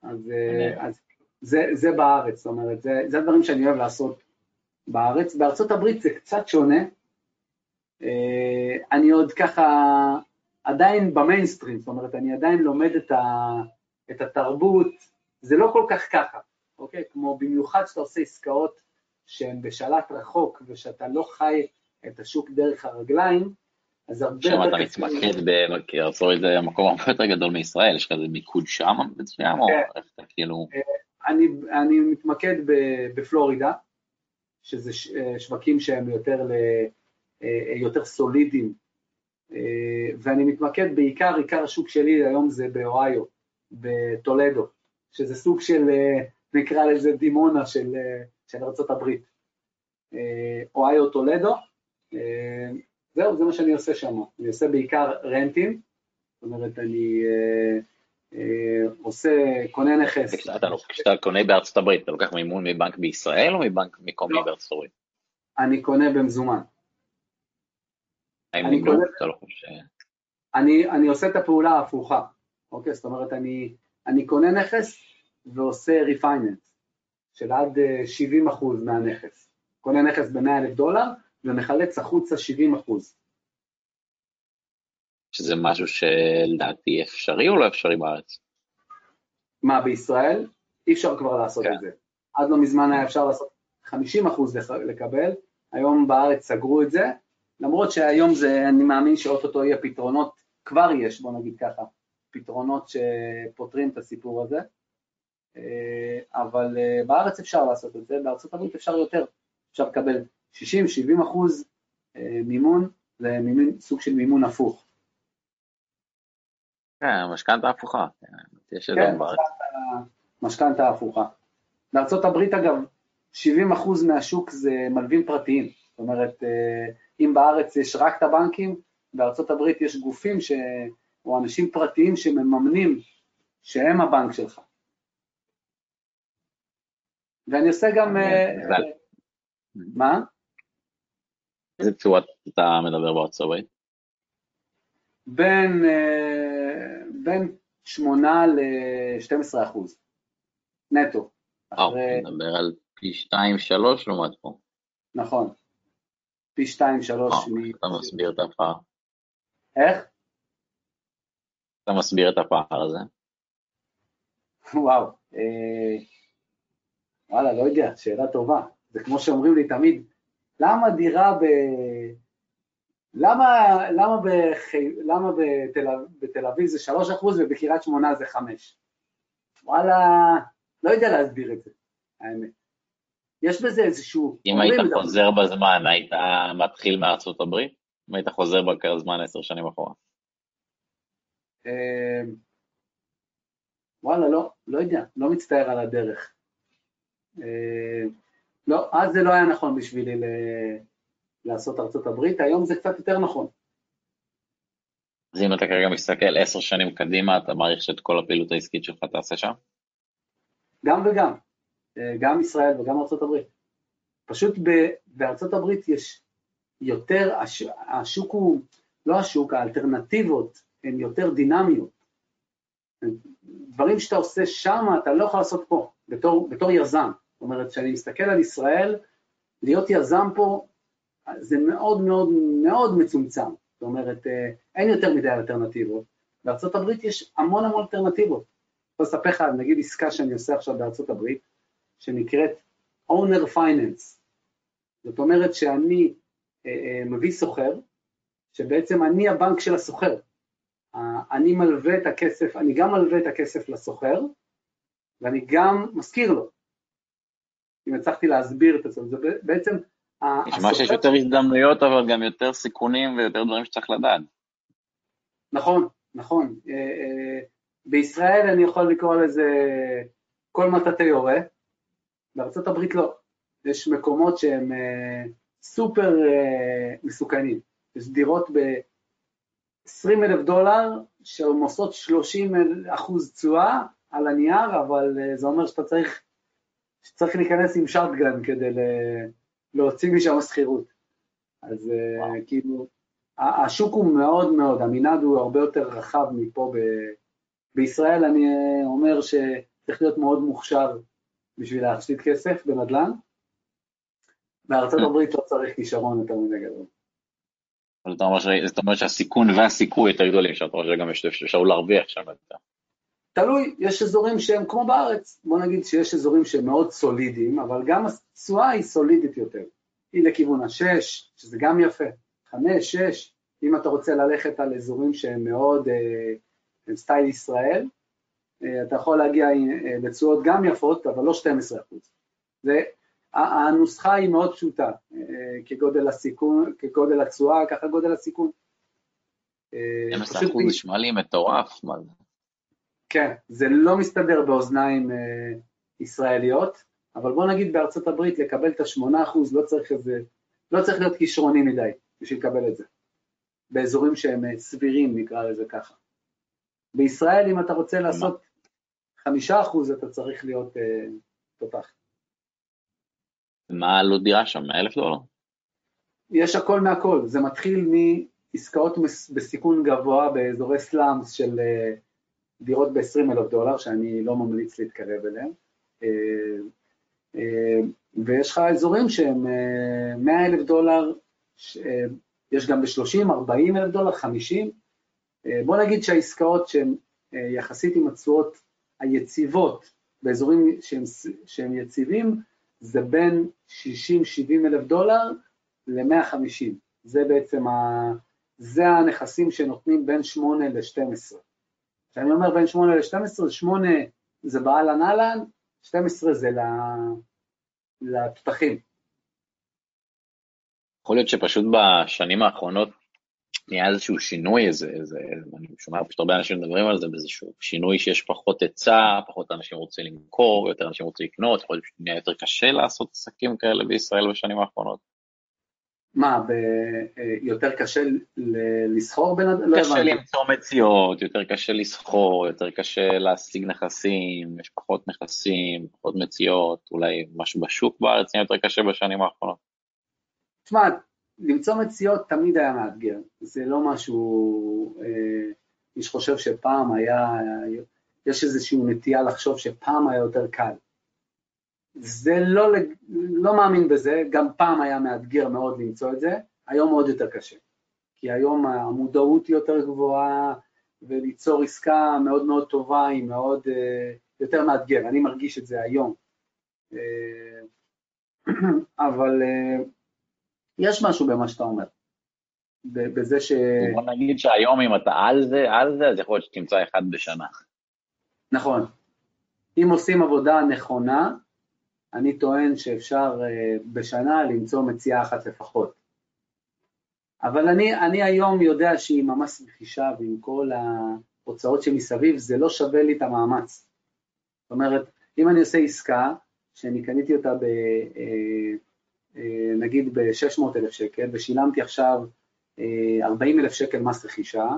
אז, אז זה, זה בארץ, זאת אומרת, זה, זה הדברים שאני אוהב לעשות בארץ. בארצות הברית זה קצת שונה. אה, אני עוד ככה עדיין במיינסטרים, זאת אומרת, אני עדיין לומד את, ה, את התרבות, זה לא כל כך ככה, אוקיי? כמו במיוחד שאתה עושה עסקאות שהן בשלט רחוק ושאתה לא חי את השוק דרך הרגליים, אז הרבה. שם אתה מתמקד בארצות הברית זה המקום הרבה יותר גדול מישראל, יש לך איזה מיקוד שם מסוים, או כן. איך אתה כאילו... אה, אני, מתמקד בפלורידה, שזה אה, שווקים שהם יותר, ל, אה, יותר סולידיים, ואני מתמקד בעיקר, עיקר השוק שלי היום זה באוהיו, בטולדו. שזה סוג של, נקרא לזה דימונה של, של ארה"ב. אוהיו טולדו, זהו, זה מה שאני עושה שם. אני עושה בעיקר רנטים, זאת אומרת, אני עושה, קונה נכס. כשאתה קונה בארצות הברית, אתה לוקח מימון מבנק בישראל או מבנק מקומי לא. בארצות הברית? אני קונה במזומן. האם אני נגלו? קונה- אתה לא חושב... אני, אני עושה את הפעולה ההפוכה, אוקיי? זאת אומרת, אני, אני קונה נכס ועושה refinance של עד אה, 70 אחוז מהנכס. קונה נכס ב-100 אלף דולר ומחלץ החוצה 70 אחוז. שזה משהו שלדעתי אפשרי או לא אפשרי בארץ? מה, בישראל? אי אפשר כבר לעשות כן. את זה. עד לא מזמן היה אפשר לעשות 50 אחוז לקבל, היום בארץ סגרו את זה, למרות שהיום זה, אני מאמין שאו-טו-טו יהיה פתרונות, כבר יש, בוא נגיד ככה, פתרונות שפותרים את הסיפור הזה, אה, אבל אה, בארץ אפשר לעשות את זה, בארצות הברית אפשר יותר, אפשר לקבל 60-70 אחוז אה, מימון, זה סוג של מימון הפוך. כן, משכנתה הפוכה. כן, יש כן. משכנתה הפוכה. בארצות הברית אגב, 70% מהשוק זה מלווים פרטיים, זאת אומרת, אה, אם בארץ יש רק את הבנקים, בארצות הברית יש גופים ש... או אנשים פרטיים שמממנים שהם הבנק שלך. ואני עושה גם... אה, מה? איזה תשואות אתה מדבר בארצות הברית? בין, אה, בין 8 ל-12 אחוז, נטו. אה, אחרי- אתה מדבר על פי 2-3 לעומת פה. נכון. פי 2-3 אה, מ... אתה מסביר את הפער. איך? אתה מסביר את הפער הזה. וואו. אה, וואלה, לא יודע, שאלה טובה. זה כמו שאומרים לי תמיד, למה דירה ב... למה, למה, בחי... למה בתל... בתל אביב זה 3% ובקריית שמונה זה 5? וואלה, לא יודע להסביר את זה, האמת. יש בזה איזשהו... אם היית זה. חוזר בזמן, היית מתחיל מארצות הברית? אם היית חוזר בקר זמן עשר שנים אחורה. אה, וואלה, לא, לא יודע, לא מצטער על הדרך. לא, אז זה לא היה נכון בשבילי ל- לעשות ארצות הברית, היום זה קצת יותר נכון. אז אם אתה כרגע מסתכל עשר שנים קדימה, אתה מעריך שאת כל הפעילות העסקית שלך תעשה שם? גם וגם, אה, גם ישראל וגם ארצות הברית. פשוט בארצות הברית יש יותר, הש, השוק הוא, לא השוק, האלטרנטיבות הן יותר דינמיות. דברים שאתה עושה שם, אתה לא יכול לעשות פה, בתור, בתור יזם. זאת אומרת, כשאני מסתכל על ישראל, להיות יזם פה זה מאוד מאוד מאוד מצומצם. זאת אומרת, אה, אין יותר מדי אלטרנטיבות. בארצות הברית יש המון המון אלטרנטיבות. אני יכול לספר לך, נגיד עסקה שאני עושה עכשיו בארצות הברית, שנקראת owner finance. זאת אומרת שאני אה, אה, מביא סוחר, שבעצם אני הבנק של הסוחר. אה, אני מלווה את הכסף, אני גם מלווה את הכסף לסוחר, ואני גם מזכיר לו. אם הצלחתי להסביר את זה, זה בעצם... נשמע שיש הסוחר- יותר הזדמנויות, אבל גם יותר סיכונים ויותר דברים שצריך לדעת. נכון, נכון. אה, אה, בישראל אני יכול לקרוא לזה כל מטאטא יורה, בארצות הברית לא. יש מקומות שהם אה, סופר מסוכנים. יש דירות ב-20 אלף דולר שהן עושות 30 אחוז תשואה על הנייר, אבל זה אומר שאתה צריך, שצריך להיכנס עם שרטגן כדי להוציא משם שכירות. אז אה, וואו. כאילו, השוק הוא מאוד מאוד, המנעד הוא הרבה יותר רחב מפה ב... בישראל אני אה, אומר שצריך להיות מאוד מוכשר בשביל להפסיד כסף בנדל"ן. בארצות Hmm. הברית לא צריך כישרון יותר מדי גדול. זאת אומרת שהסיכון והסיכוי יותר גדולים, שאתה אומר שגם יש אפשרות להרוויח שם. תלוי, יש אזורים שהם כמו בארץ, בוא נגיד שיש אזורים שהם מאוד סולידיים, אבל גם התשואה היא סולידית יותר. היא לכיוון השש, שזה גם יפה, חמש, שש, אם אתה רוצה ללכת על אזורים שהם מאוד אה, הם סטייל ישראל, אה, אתה יכול להגיע אה, לתשואות גם יפות, אבל לא 12 אחוז. הנוסחה היא מאוד פשוטה, אה, כגודל הסיכון, כגודל התשואה, ככה גודל הסיכון. אה, 12% פשוט ב- נשמע לי מטורף, מה זה? כן, זה לא מסתדר באוזניים אה, ישראליות, אבל בוא נגיד בארצות הברית לקבל את ה-8% לא צריך איזה, לא צריך להיות כישרוני מדי בשביל לקבל את זה, באזורים שהם אה, סבירים נקרא לזה ככה. בישראל אם אתה רוצה לעשות 5% אתה צריך להיות אה, תותח. מה עלות דירה שם? 100 אלף דולר? יש הכל מהכל, זה מתחיל מעסקאות בסיכון גבוה באזורי סלאמס של אה, דירות ב-20 אלף דולר, שאני לא ממליץ להתקרב אליהם, ויש לך אזורים שהם 100 אלף דולר, יש גם ב-30, 40 אלף דולר, 50, בוא נגיד שהעסקאות שהן יחסית עם התשואות היציבות באזורים שהם, שהם יציבים, זה בין 60-70 אלף דולר ל-150. זה בעצם, ה, זה הנכסים שנותנים בין 8 ל-12. כשאני אומר בין 8 ל-12, 8 זה באהלן אהלן, 12 זה לפתחים. יכול להיות שפשוט בשנים האחרונות נהיה איזשהו שינוי, איזה, איזה, אני שומע פשוט הרבה אנשים מדברים על זה, באיזשהו שינוי שיש פחות היצע, פחות אנשים רוצים למכור, יותר אנשים רוצים לקנות, יכול להיות שנהיה יותר קשה לעשות עסקים כאלה בישראל בשנים האחרונות. מה, ב... אה, יותר קשה לסחור בין... לא קשה למצוא מציאות, יותר קשה לסחור, יותר קשה להשיג נכסים, יש פחות נכסים, פחות מציאות, אולי משהו בשוק בארץ נהיה יותר קשה בשנים האחרונות. תשמע, למצוא מציאות תמיד היה מאתגר, זה לא משהו, אה, מי שחושב שפעם היה, יש איזושהי נטייה לחשוב שפעם היה יותר קל. זה לא, לא מאמין בזה, גם פעם היה מאתגר מאוד למצוא את זה, היום עוד יותר קשה. כי היום המודעות היא יותר גבוהה, וליצור עסקה מאוד מאוד טובה היא מאוד, אה, יותר מאתגר, אני מרגיש את זה היום. אה, אבל יש משהו במה שאתה אומר. בזה ש... בוא נגיד שהיום אם אתה על זה, על זה, אז יכול להיות שתמצא אחד בשנה. נכון. אם עושים עבודה נכונה, אני טוען שאפשר uh, בשנה למצוא מציאה אחת לפחות. אבל אני, אני היום יודע שעם המס רכישה ועם כל ההוצאות שמסביב, זה לא שווה לי את המאמץ. זאת אומרת, אם אני עושה עסקה, שאני קניתי אותה ב... Uh, אה, נגיד ב-600,000 שקל, ושילמתי עכשיו 40,000 אה, שקל מס רכישה,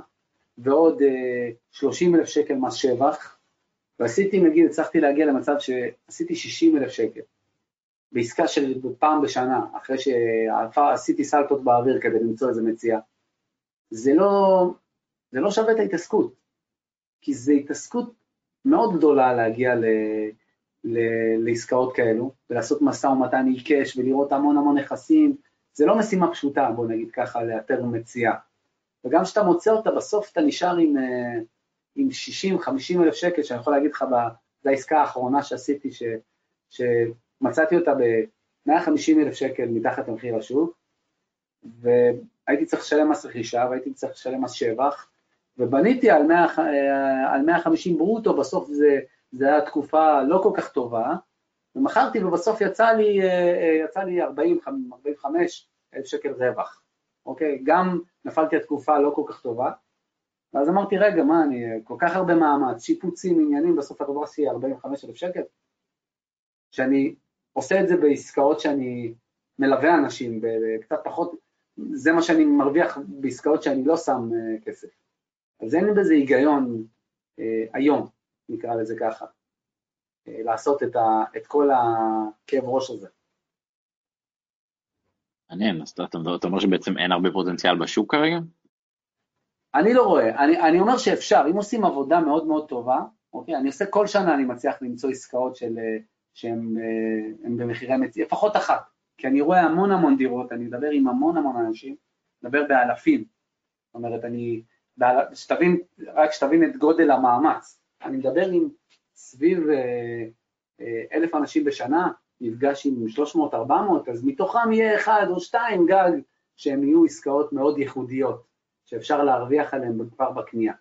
ועוד 30,000 אה, שקל מס שבח, ועשיתי, נגיד, הצלחתי להגיע למצב שעשיתי 60,000 שקל, בעסקה של פעם בשנה, אחרי שעשיתי סלטות באוויר כדי למצוא איזה מציאה. זה לא, זה לא שווה את ההתעסקות, כי זו התעסקות מאוד גדולה להגיע ל, לעסקאות כאלו, ולעשות משא ומתן עיקש ולראות המון המון נכסים, זה לא משימה פשוטה, בוא נגיד ככה, לאתר מציאה. וגם כשאתה מוצא אותה, בסוף אתה נשאר עם, אה, עם 60-50 אלף שקל, שאני יכול להגיד לך, זו העסקה האחרונה שעשיתי, ש, שמצאתי אותה ב-150 אלף שקל מתחת למחיר השוק, והייתי צריך לשלם מס רכישה, והייתי צריך לשלם מס שבח, ובניתי על, 100, אה, על 150 ברוטו, בסוף זה זו הייתה תקופה לא כל כך טובה, ומכרתי ובסוף יצא לי, אה, אה, יצא לי 40, 45 אלף שקל רווח, אוקיי? גם נפלתי על תקופה לא כל כך טובה, ואז אמרתי, רגע, מה, אני כל כך הרבה מאמץ, שיפוצים, עניינים, בסוף התגובה שלי 45 אלף שקל? שאני עושה את זה בעסקאות שאני מלווה אנשים, קצת פחות, זה מה שאני מרוויח בעסקאות שאני לא שם אה, כסף. אז אין לי בזה היגיון אה, היום. נקרא לזה ככה, אה, לעשות את, ה, את כל הכאב ראש הזה. מעניין, אז אתה אומר שבעצם אין הרבה פוטנציאל בשוק כרגע? אני לא רואה, אני, אני אומר שאפשר, אם עושים עבודה מאוד מאוד טובה, אוקיי, אני עושה כל שנה, אני מצליח למצוא עסקאות של, אה, שהן אה, במחירי מציאות, לפחות אחת, כי אני רואה המון המון דירות, אני מדבר עם המון המון אנשים, מדבר באלפים, זאת אומרת, אני, שתבין, רק שתבין את גודל המאמץ, אני מדבר עם סביב אה, אה, אלף אנשים בשנה, נפגש עם 300-400, אז מתוכם יהיה אחד או שתיים גג שהם יהיו עסקאות מאוד ייחודיות, שאפשר להרוויח עליהן כבר בקנייה.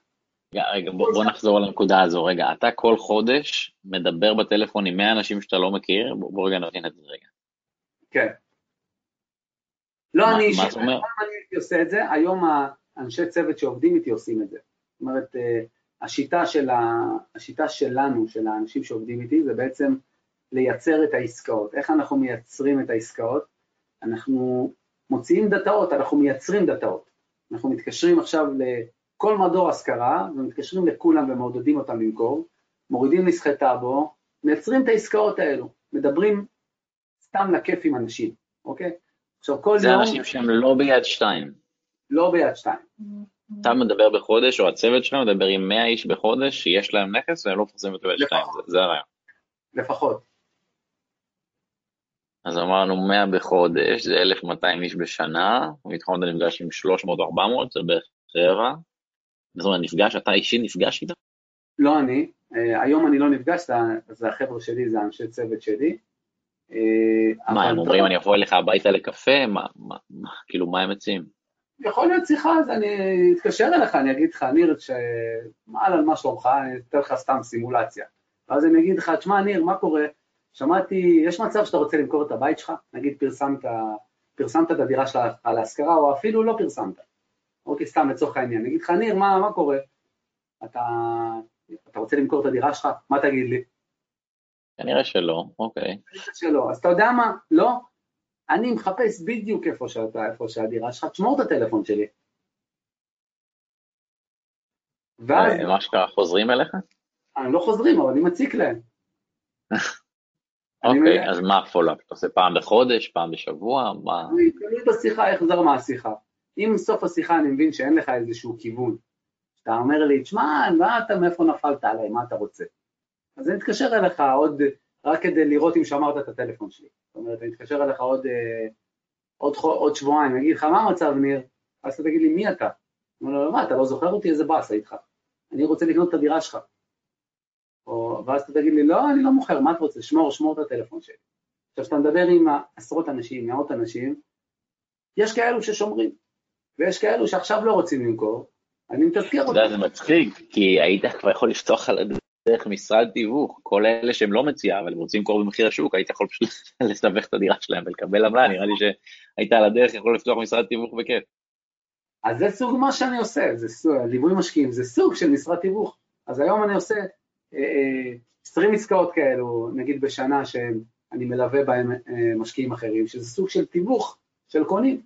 רגע, בוא, בוא נחזור על הנקודה הזו. רגע, אתה כל חודש מדבר בטלפון עם 100 אנשים שאתה לא מכיר? בוא, בוא רגע נבין את זה רגע. כן. לא מה, אני אישית, אני הייתי עושה את זה, היום האנשי צוות שעובדים איתי עושים את זה. זאת אומרת, אה, השיטה, של ה, השיטה שלנו, של האנשים שעובדים איתי, זה בעצם לייצר את העסקאות. איך אנחנו מייצרים את העסקאות? אנחנו מוציאים דאטאות, אנחנו מייצרים דאטאות. אנחנו מתקשרים עכשיו לכל מדור השכרה, ומתקשרים לכולם ומעודדים אותם למכור, מורידים נסחי טאבו, מייצרים את העסקאות האלו, מדברים סתם לכיף עם אנשים, אוקיי? עכשיו, כל זה יום, אנשים שהם לא ביד שתיים. לא ביד שתיים. אתה מדבר בחודש, או הצוות שלך מדבר עם 100 איש בחודש שיש להם נכס והם לא מפרסמים אותו ביד שתיים. זה- זה הרעיון. לפחות. אז אמרנו 100 בחודש, זה 1,200 איש בשנה, מתחום אתה נפגש עם 300 או 400, זה בערך רבע. זאת אומרת, נפגש, אתה אישית נפגש איתם? לא אני, אה, היום אני לא נפגש, זה- החבר'ה שלי, זה אנשי צוות שלי. אה, מה, הם אומרים אני אבוא אליך הביתה לקפה? מה, מה, מה, כאילו, מה הם מציעים? יכול להיות שיחה, אז אני אתקשר אליך, אני אגיד לך, ניר, שאהלן, מה שלומך, אני אתן לך סתם סימולציה. ואז אני אגיד לך, תשמע, ניר, מה קורה? שמעתי, יש מצב שאתה רוצה למכור את הבית שלך? נגיד פרסמת, פרסמת את הדירה שלך על ההשכרה, או אפילו לא פרסמת. אוקיי, סתם לצורך העניין. אני אגיד לך, ניר, מה, מה קורה? אתה, אתה רוצה למכור את הדירה שלך? מה תגיד לי? כנראה שלא, אוקיי. שלא. אז אתה יודע מה? לא. אני מחפש בדיוק איפה שאתה, איפה שהדירה שלך, תשמור את הטלפון שלי. ואז אה, מה שקרה, חוזרים אליך? הם לא חוזרים, אבל אני מציק להם. אוקיי. אז מה ה follow-up? אתה עושה פעם בחודש, פעם בשבוע? מה? תלוי בשיחה, איך זרמה השיחה. אם בסוף השיחה אני מבין שאין לך איזשהו כיוון, אתה אומר לי, תשמע, מה אתה, מאיפה נפלת עליי, מה אתה רוצה? אז אני אתקשר אליך עוד, רק כדי לראות אם שמרת את הטלפון שלי. זאת אומרת, אני אתקשר אליך עוד, אה, עוד, חו- עוד שבועיים, אני אגיד לך, מה המצב, ניר? אז אתה תגיד לי, מי אתה? אני אומר לו, מה, אתה לא זוכר אותי? איזה באסה איתך. אני רוצה לקנות את הדירה שלך. או, ואז אתה תגיד לי, לא, אני לא מוכר, מה אתה רוצה? שמור, שמור את הטלפון שלי. עכשיו, כשאתה מדבר עם עשרות אנשים, מאות אנשים, יש כאלו ששומרים, ויש כאלו שעכשיו לא רוצים למכור, אני מתזכר אתה יודע, אותם. זה מצחיק, כי היית כבר יכול לפתוח על הדרך משרד תיווך, כל אלה שהם לא מציעה, אבל הם רוצים למכור במחיר השוק, היית יכול פשוט לסבך את הדירה שלהם ולקבל עמלה, נראה לי שהיית על הדרך יכול לפתוח משרד תיווך בכיף. אז זה סוג מה שאני עושה, זה סוג, ליווי משקיעים, זה סוג של משרד תיווך. אז היום אני עושה 20 עסקאות כאלו, נגיד בשנה, שאני מלווה בהם אה, משקיעים אחרים, שזה סוג של תיווך של קונים.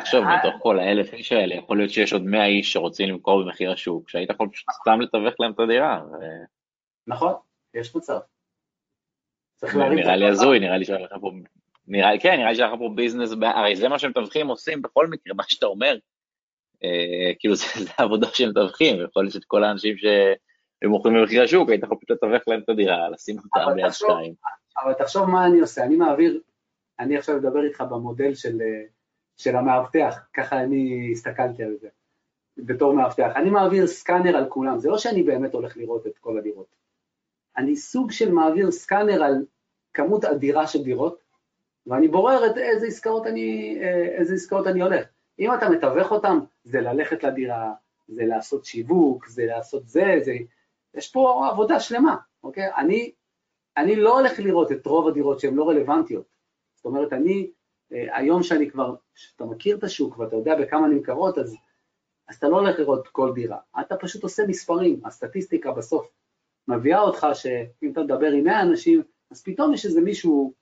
תחשוב, אה, מתוך כל האלף איש האלה, יכול להיות שיש עוד 100 איש שרוצים למכור במחיר השוק, שהיית יכול פשוט סתם לתווך להם את הדירה. נכון, יש מצב. נראה לי. הזוי, נראה לי שהיה לך פה, נראה לי, כן, נראה לי שהיה לך פה ביזנס, הרי זה מה שמתווכים עושים בכל מקרה, מה שאתה אומר, אה, כאילו זה זה העבודה שהם מתווכים, יכול להיות שאת כל האנשים שהם מוכרים במחיר השוק, היית יכול פשוט לתווך להם את הדירה, לשים אותה ביד שתיים. אבל תחשוב מה אני עושה, אני מעביר, אני עכשיו מדבר איתך במודל של, אה, של המאבטח, ככה אני הסתכלתי על זה, בתור מאבטח. אני מעביר סקאנר על כולם, זה לא שאני באמת הולך לראות את כל הדירות. אני סוג של מעביר סקאנר על כמות אדירה של דירות, ואני בורר את איזה עסקאות אני, אה, איזה עסקאות אני הולך. אם אתה מתווך אותם, זה ללכת לדירה, זה לעשות שיווק, זה לעשות זה, זה, יש פה עבודה שלמה, אוקיי? אני אני לא הולך לראות את רוב הדירות שהן לא רלוונטיות. זאת אומרת, אני, אה, היום שאני כבר, שאתה מכיר את השוק ואתה יודע בכמה נמכרות, אז, אז אתה לא הולך לראות כל דירה, אתה פשוט עושה מספרים, הסטטיסטיקה בסוף מביאה אותך שאם אתה מדבר עם 100 אנשים, אז פתאום יש איזה מישהו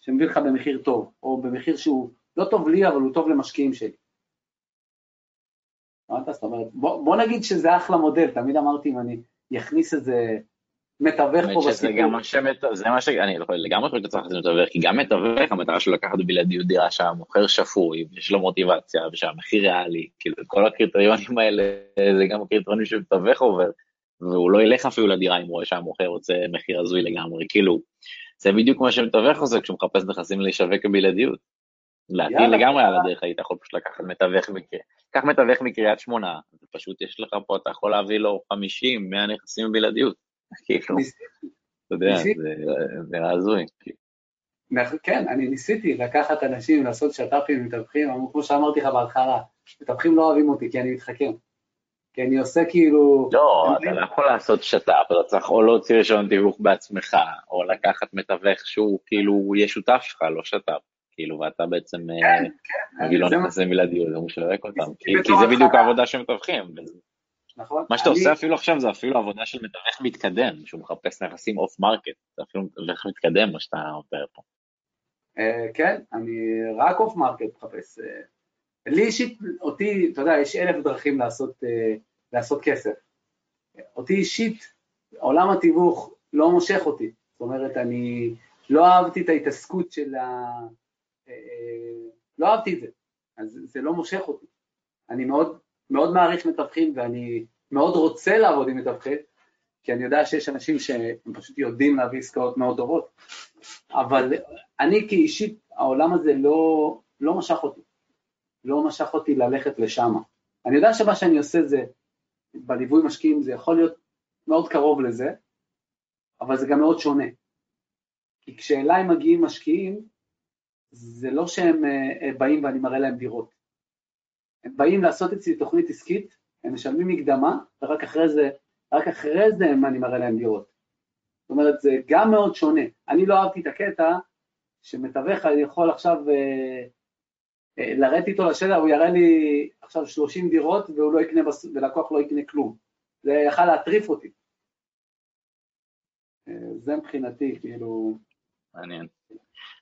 שמביא לך במחיר טוב, או במחיר שהוא לא טוב לי, אבל הוא טוב למשקיעים שלי. הבנת? זאת אומרת, בוא, בוא נגיד שזה אחלה מודל, תמיד אמרתי אם אני אכניס איזה מתווך פה בסיפור. גם מה שמת... זה מה ש... אני לא- לגמרי חושב שאתה צריך לעשות מתווך, כי גם מתווך, המטרה שלו לקחת בלעדיות דירה שהמוכר שפוי, ויש לו מוטיבציה, ושהמחיר ריאלי, כאילו כל הקריטריונים האלה, זה גם הקריטריונים שמתווך עובר, והוא לא ילך אפילו לדירה אם הוא רואה שהמוכר רוצה מחיר הזוי לגמרי, כאילו, זה בדיוק מה שמתווך עושה כשהוא מחפש נכסים לשווק בבלעדיות. לדעתי. לגמרי על הדרך היית יכול פשוט לקחת מתווך מקריית, קח מתווך מקריית שמונה, פשוט יש לך פה, אתה יכול להביא לו 50, 100 נכסים בבלעדיות, כאילו. אתה יודע. זה הזוי. כן, אני ניסיתי לקחת אנשים, לעשות שת"פים מתווכים, אבל כמו שאמרתי לך בהתחלה, מתווכים לא אוהבים אותי כי אני מתחכם. כי אני עושה כאילו... לא, אתה לא יכול לעשות שת"פ, אתה צריך או להוציא רישיון תיווך בעצמך, או לקחת מתווך שהוא כאילו, יהיה שותף שלך, לא שת"פ. כאילו, ואתה בעצם כן, כן, מביא לו זה נכסים בלעדיות, הוא משווק אותם. כי זה בדיוק. העבודה שמתווכים. וזה- נכון? מה שאתה עושה אפילו עכשיו זה אפילו עבודה של מתווך מתקדם, שהוא מחפש נכסים off market, זה אפילו מתווך מתקדם מה שאתה מתאר פה. אה, כן, אני רק off market מחפש. אה, לי אישית, אותי, אתה יודע, יש אלף דרכים לעשות, אה, לעשות כסף. אותי אישית, עולם התיווך לא מושך אותי. זאת אומרת, אני לא אהבתי את ההתעסקות של ה... לא אהבתי את זה, אז זה לא מושך אותי. אני מאוד, מאוד מעריך מתווכים ואני מאוד רוצה לעבוד עם מתווכים, כי אני יודע שיש אנשים שהם פשוט יודעים להביא עסקאות מאוד טובות, אבל אני כאישית, העולם הזה לא, לא משך אותי, לא משך אותי ללכת לשם. אני יודע שמה שאני עושה זה, בליווי משקיעים זה יכול להיות מאוד קרוב לזה, אבל זה גם מאוד שונה. כי כשאליי מגיעים משקיעים, זה לא שהם אה, באים ואני מראה להם דירות. הם באים לעשות אצלי תוכנית עסקית, הם משלמים מקדמה, ורק אחרי זה, רק אחרי זה אני מראה להם דירות. זאת אומרת, זה גם מאוד שונה. אני לא אהבתי את הקטע שמתווך יכול עכשיו אה, אה, לרדת איתו לשטח, הוא יראה לי עכשיו 30 דירות והוא לא יקנה, ולקוח לא יקנה כלום. זה יכל להטריף אותי. אה, זה מבחינתי, כאילו... מעניין.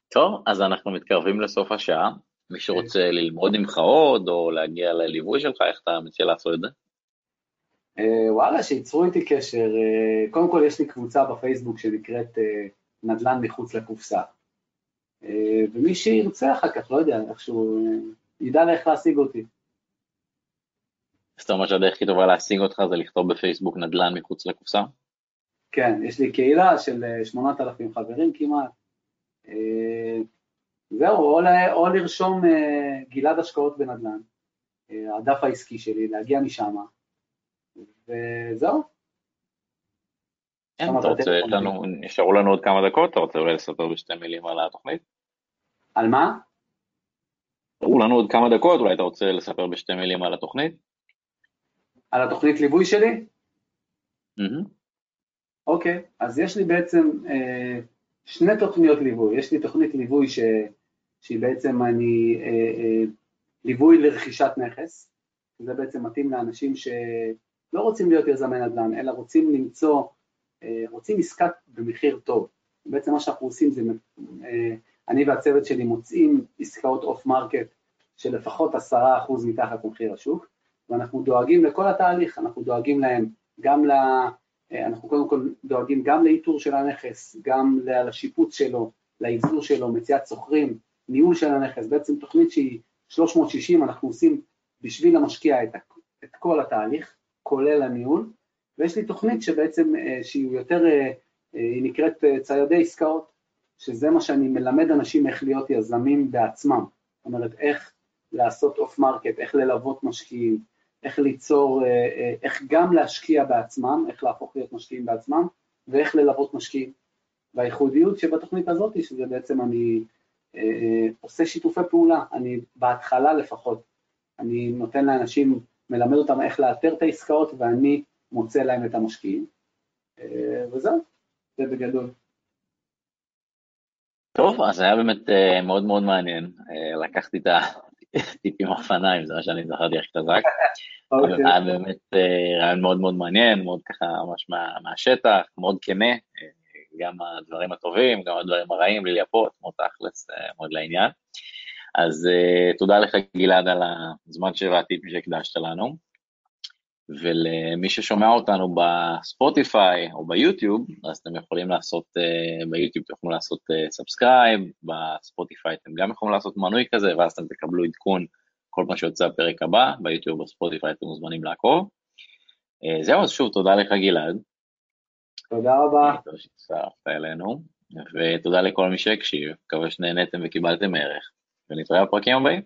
טוב, אז אנחנו מתקרבים לסוף השעה. מי שרוצה ללמוד ממך עוד, או להגיע לליווי שלך, איך אתה מציע לעשות את זה? אה, וואלה, שייצרו איתי קשר. אה, קודם כל, יש לי קבוצה בפייסבוק שנקראת נדל"ן מחוץ לקופסה. ומי שירצה אחר כך, לא יודע, איכשהו, ידע איך להשיג אותי. זאת אומרת שהדרך הכי טובה להשיג אותך זה לכתוב בפייסבוק נדל"ן מחוץ לקופסה? כן, יש לי קהילה של 8,000 חברים כמעט. אה, זהו, או, או לרשום אה, גלעד השקעות בנדל"ן, אה, הדף העסקי שלי, להגיע משם, וזהו. כן, אתה רוצה, יש לנו, נשארו לנו עוד כמה דקות, אתה רוצה אולי לספר בשתי מילים על התוכנית? על מה? נשארו לנו עוד כמה דקות, אולי אתה רוצה לספר בשתי מילים על התוכנית? על התוכנית ליווי שלי? אוקיי, אז יש לי בעצם אה, שני תוכניות ליווי, יש לי תוכנית ליווי ש, שהיא בעצם אני, אה, אה, ליווי לרכישת נכס, זה בעצם מתאים לאנשים שלא רוצים להיות יזמי נדל"ן, אלא רוצים למצוא, אה, רוצים עסקה במחיר טוב. בעצם מה שאנחנו עושים זה, אה, אני והצוות שלי מוצאים עסקאות off market של לפחות עשרה אחוז מתחת מחיר השוק, ואנחנו דואגים לכל התהליך, אנחנו דואגים להם גם ל... אה, אנחנו קודם כל דואגים גם לאיתור של הנכס, גם לשיפוץ שלו, לאבזור שלו, מציאת שוכרים, ניהול של הנכס, בעצם תוכנית שהיא 360, אנחנו עושים בשביל המשקיע את, את כל התהליך, כולל הניהול, ויש לי תוכנית שבעצם, אה, שהיא יותר, אה, היא נקראת ציידי עסקאות, שזה מה שאני מלמד אנשים איך להיות יזמים בעצמם, זאת אומרת איך לעשות off market, איך ללוות משקיעים, איך ליצור, אה, אה, איך גם להשקיע בעצמם, איך להפוך להיות משקיעים בעצמם, ואיך ללוות משקיעים. והייחודיות שבתוכנית הזאת, שזה בעצם אני אה, עושה שיתופי פעולה, אני בהתחלה לפחות, אני נותן לאנשים, מלמד אותם איך לאתר את העסקאות ואני מוצא להם את המשקיעים. וזהו, זה בגדול. טוב, אז היה באמת מאוד מאוד מעניין. לקחתי את טיפים אופניים, זה מה שאני זכרתי הכי חזק. אוקיי. היה באמת אה, רעיון מאוד מאוד מעניין, מאוד ככה ממש מהשטח, מאוד כנה, אה, גם הדברים הטובים, גם הדברים הרעים, בלי ליפות, מאוד תכלס, אה, מאוד לעניין. אז תודה לך גלעד על הזמן והטיפים שהקדשת לנו. ולמי ששומע אותנו בספוטיפיי או ביוטיוב, אז אתם יכולים לעשות, ביוטיוב אתם יכולים לעשות subscribe, בספוטיפיי אתם גם יכולים לעשות מנוי כזה, ואז אתם תקבלו עדכון כל פעם שיוצא הפרק הבא, ביוטיוב בספוטיפיי אתם מוזמנים לעקוב. אה, זהו, אז שוב, תודה לך גלעד. תודה רבה. תודה שהצטרפת אלינו, ותודה לכל מי שהקשיב, מקווה שנהניתם וקיבלתם ערך, ונתראה בפרקים הבאים.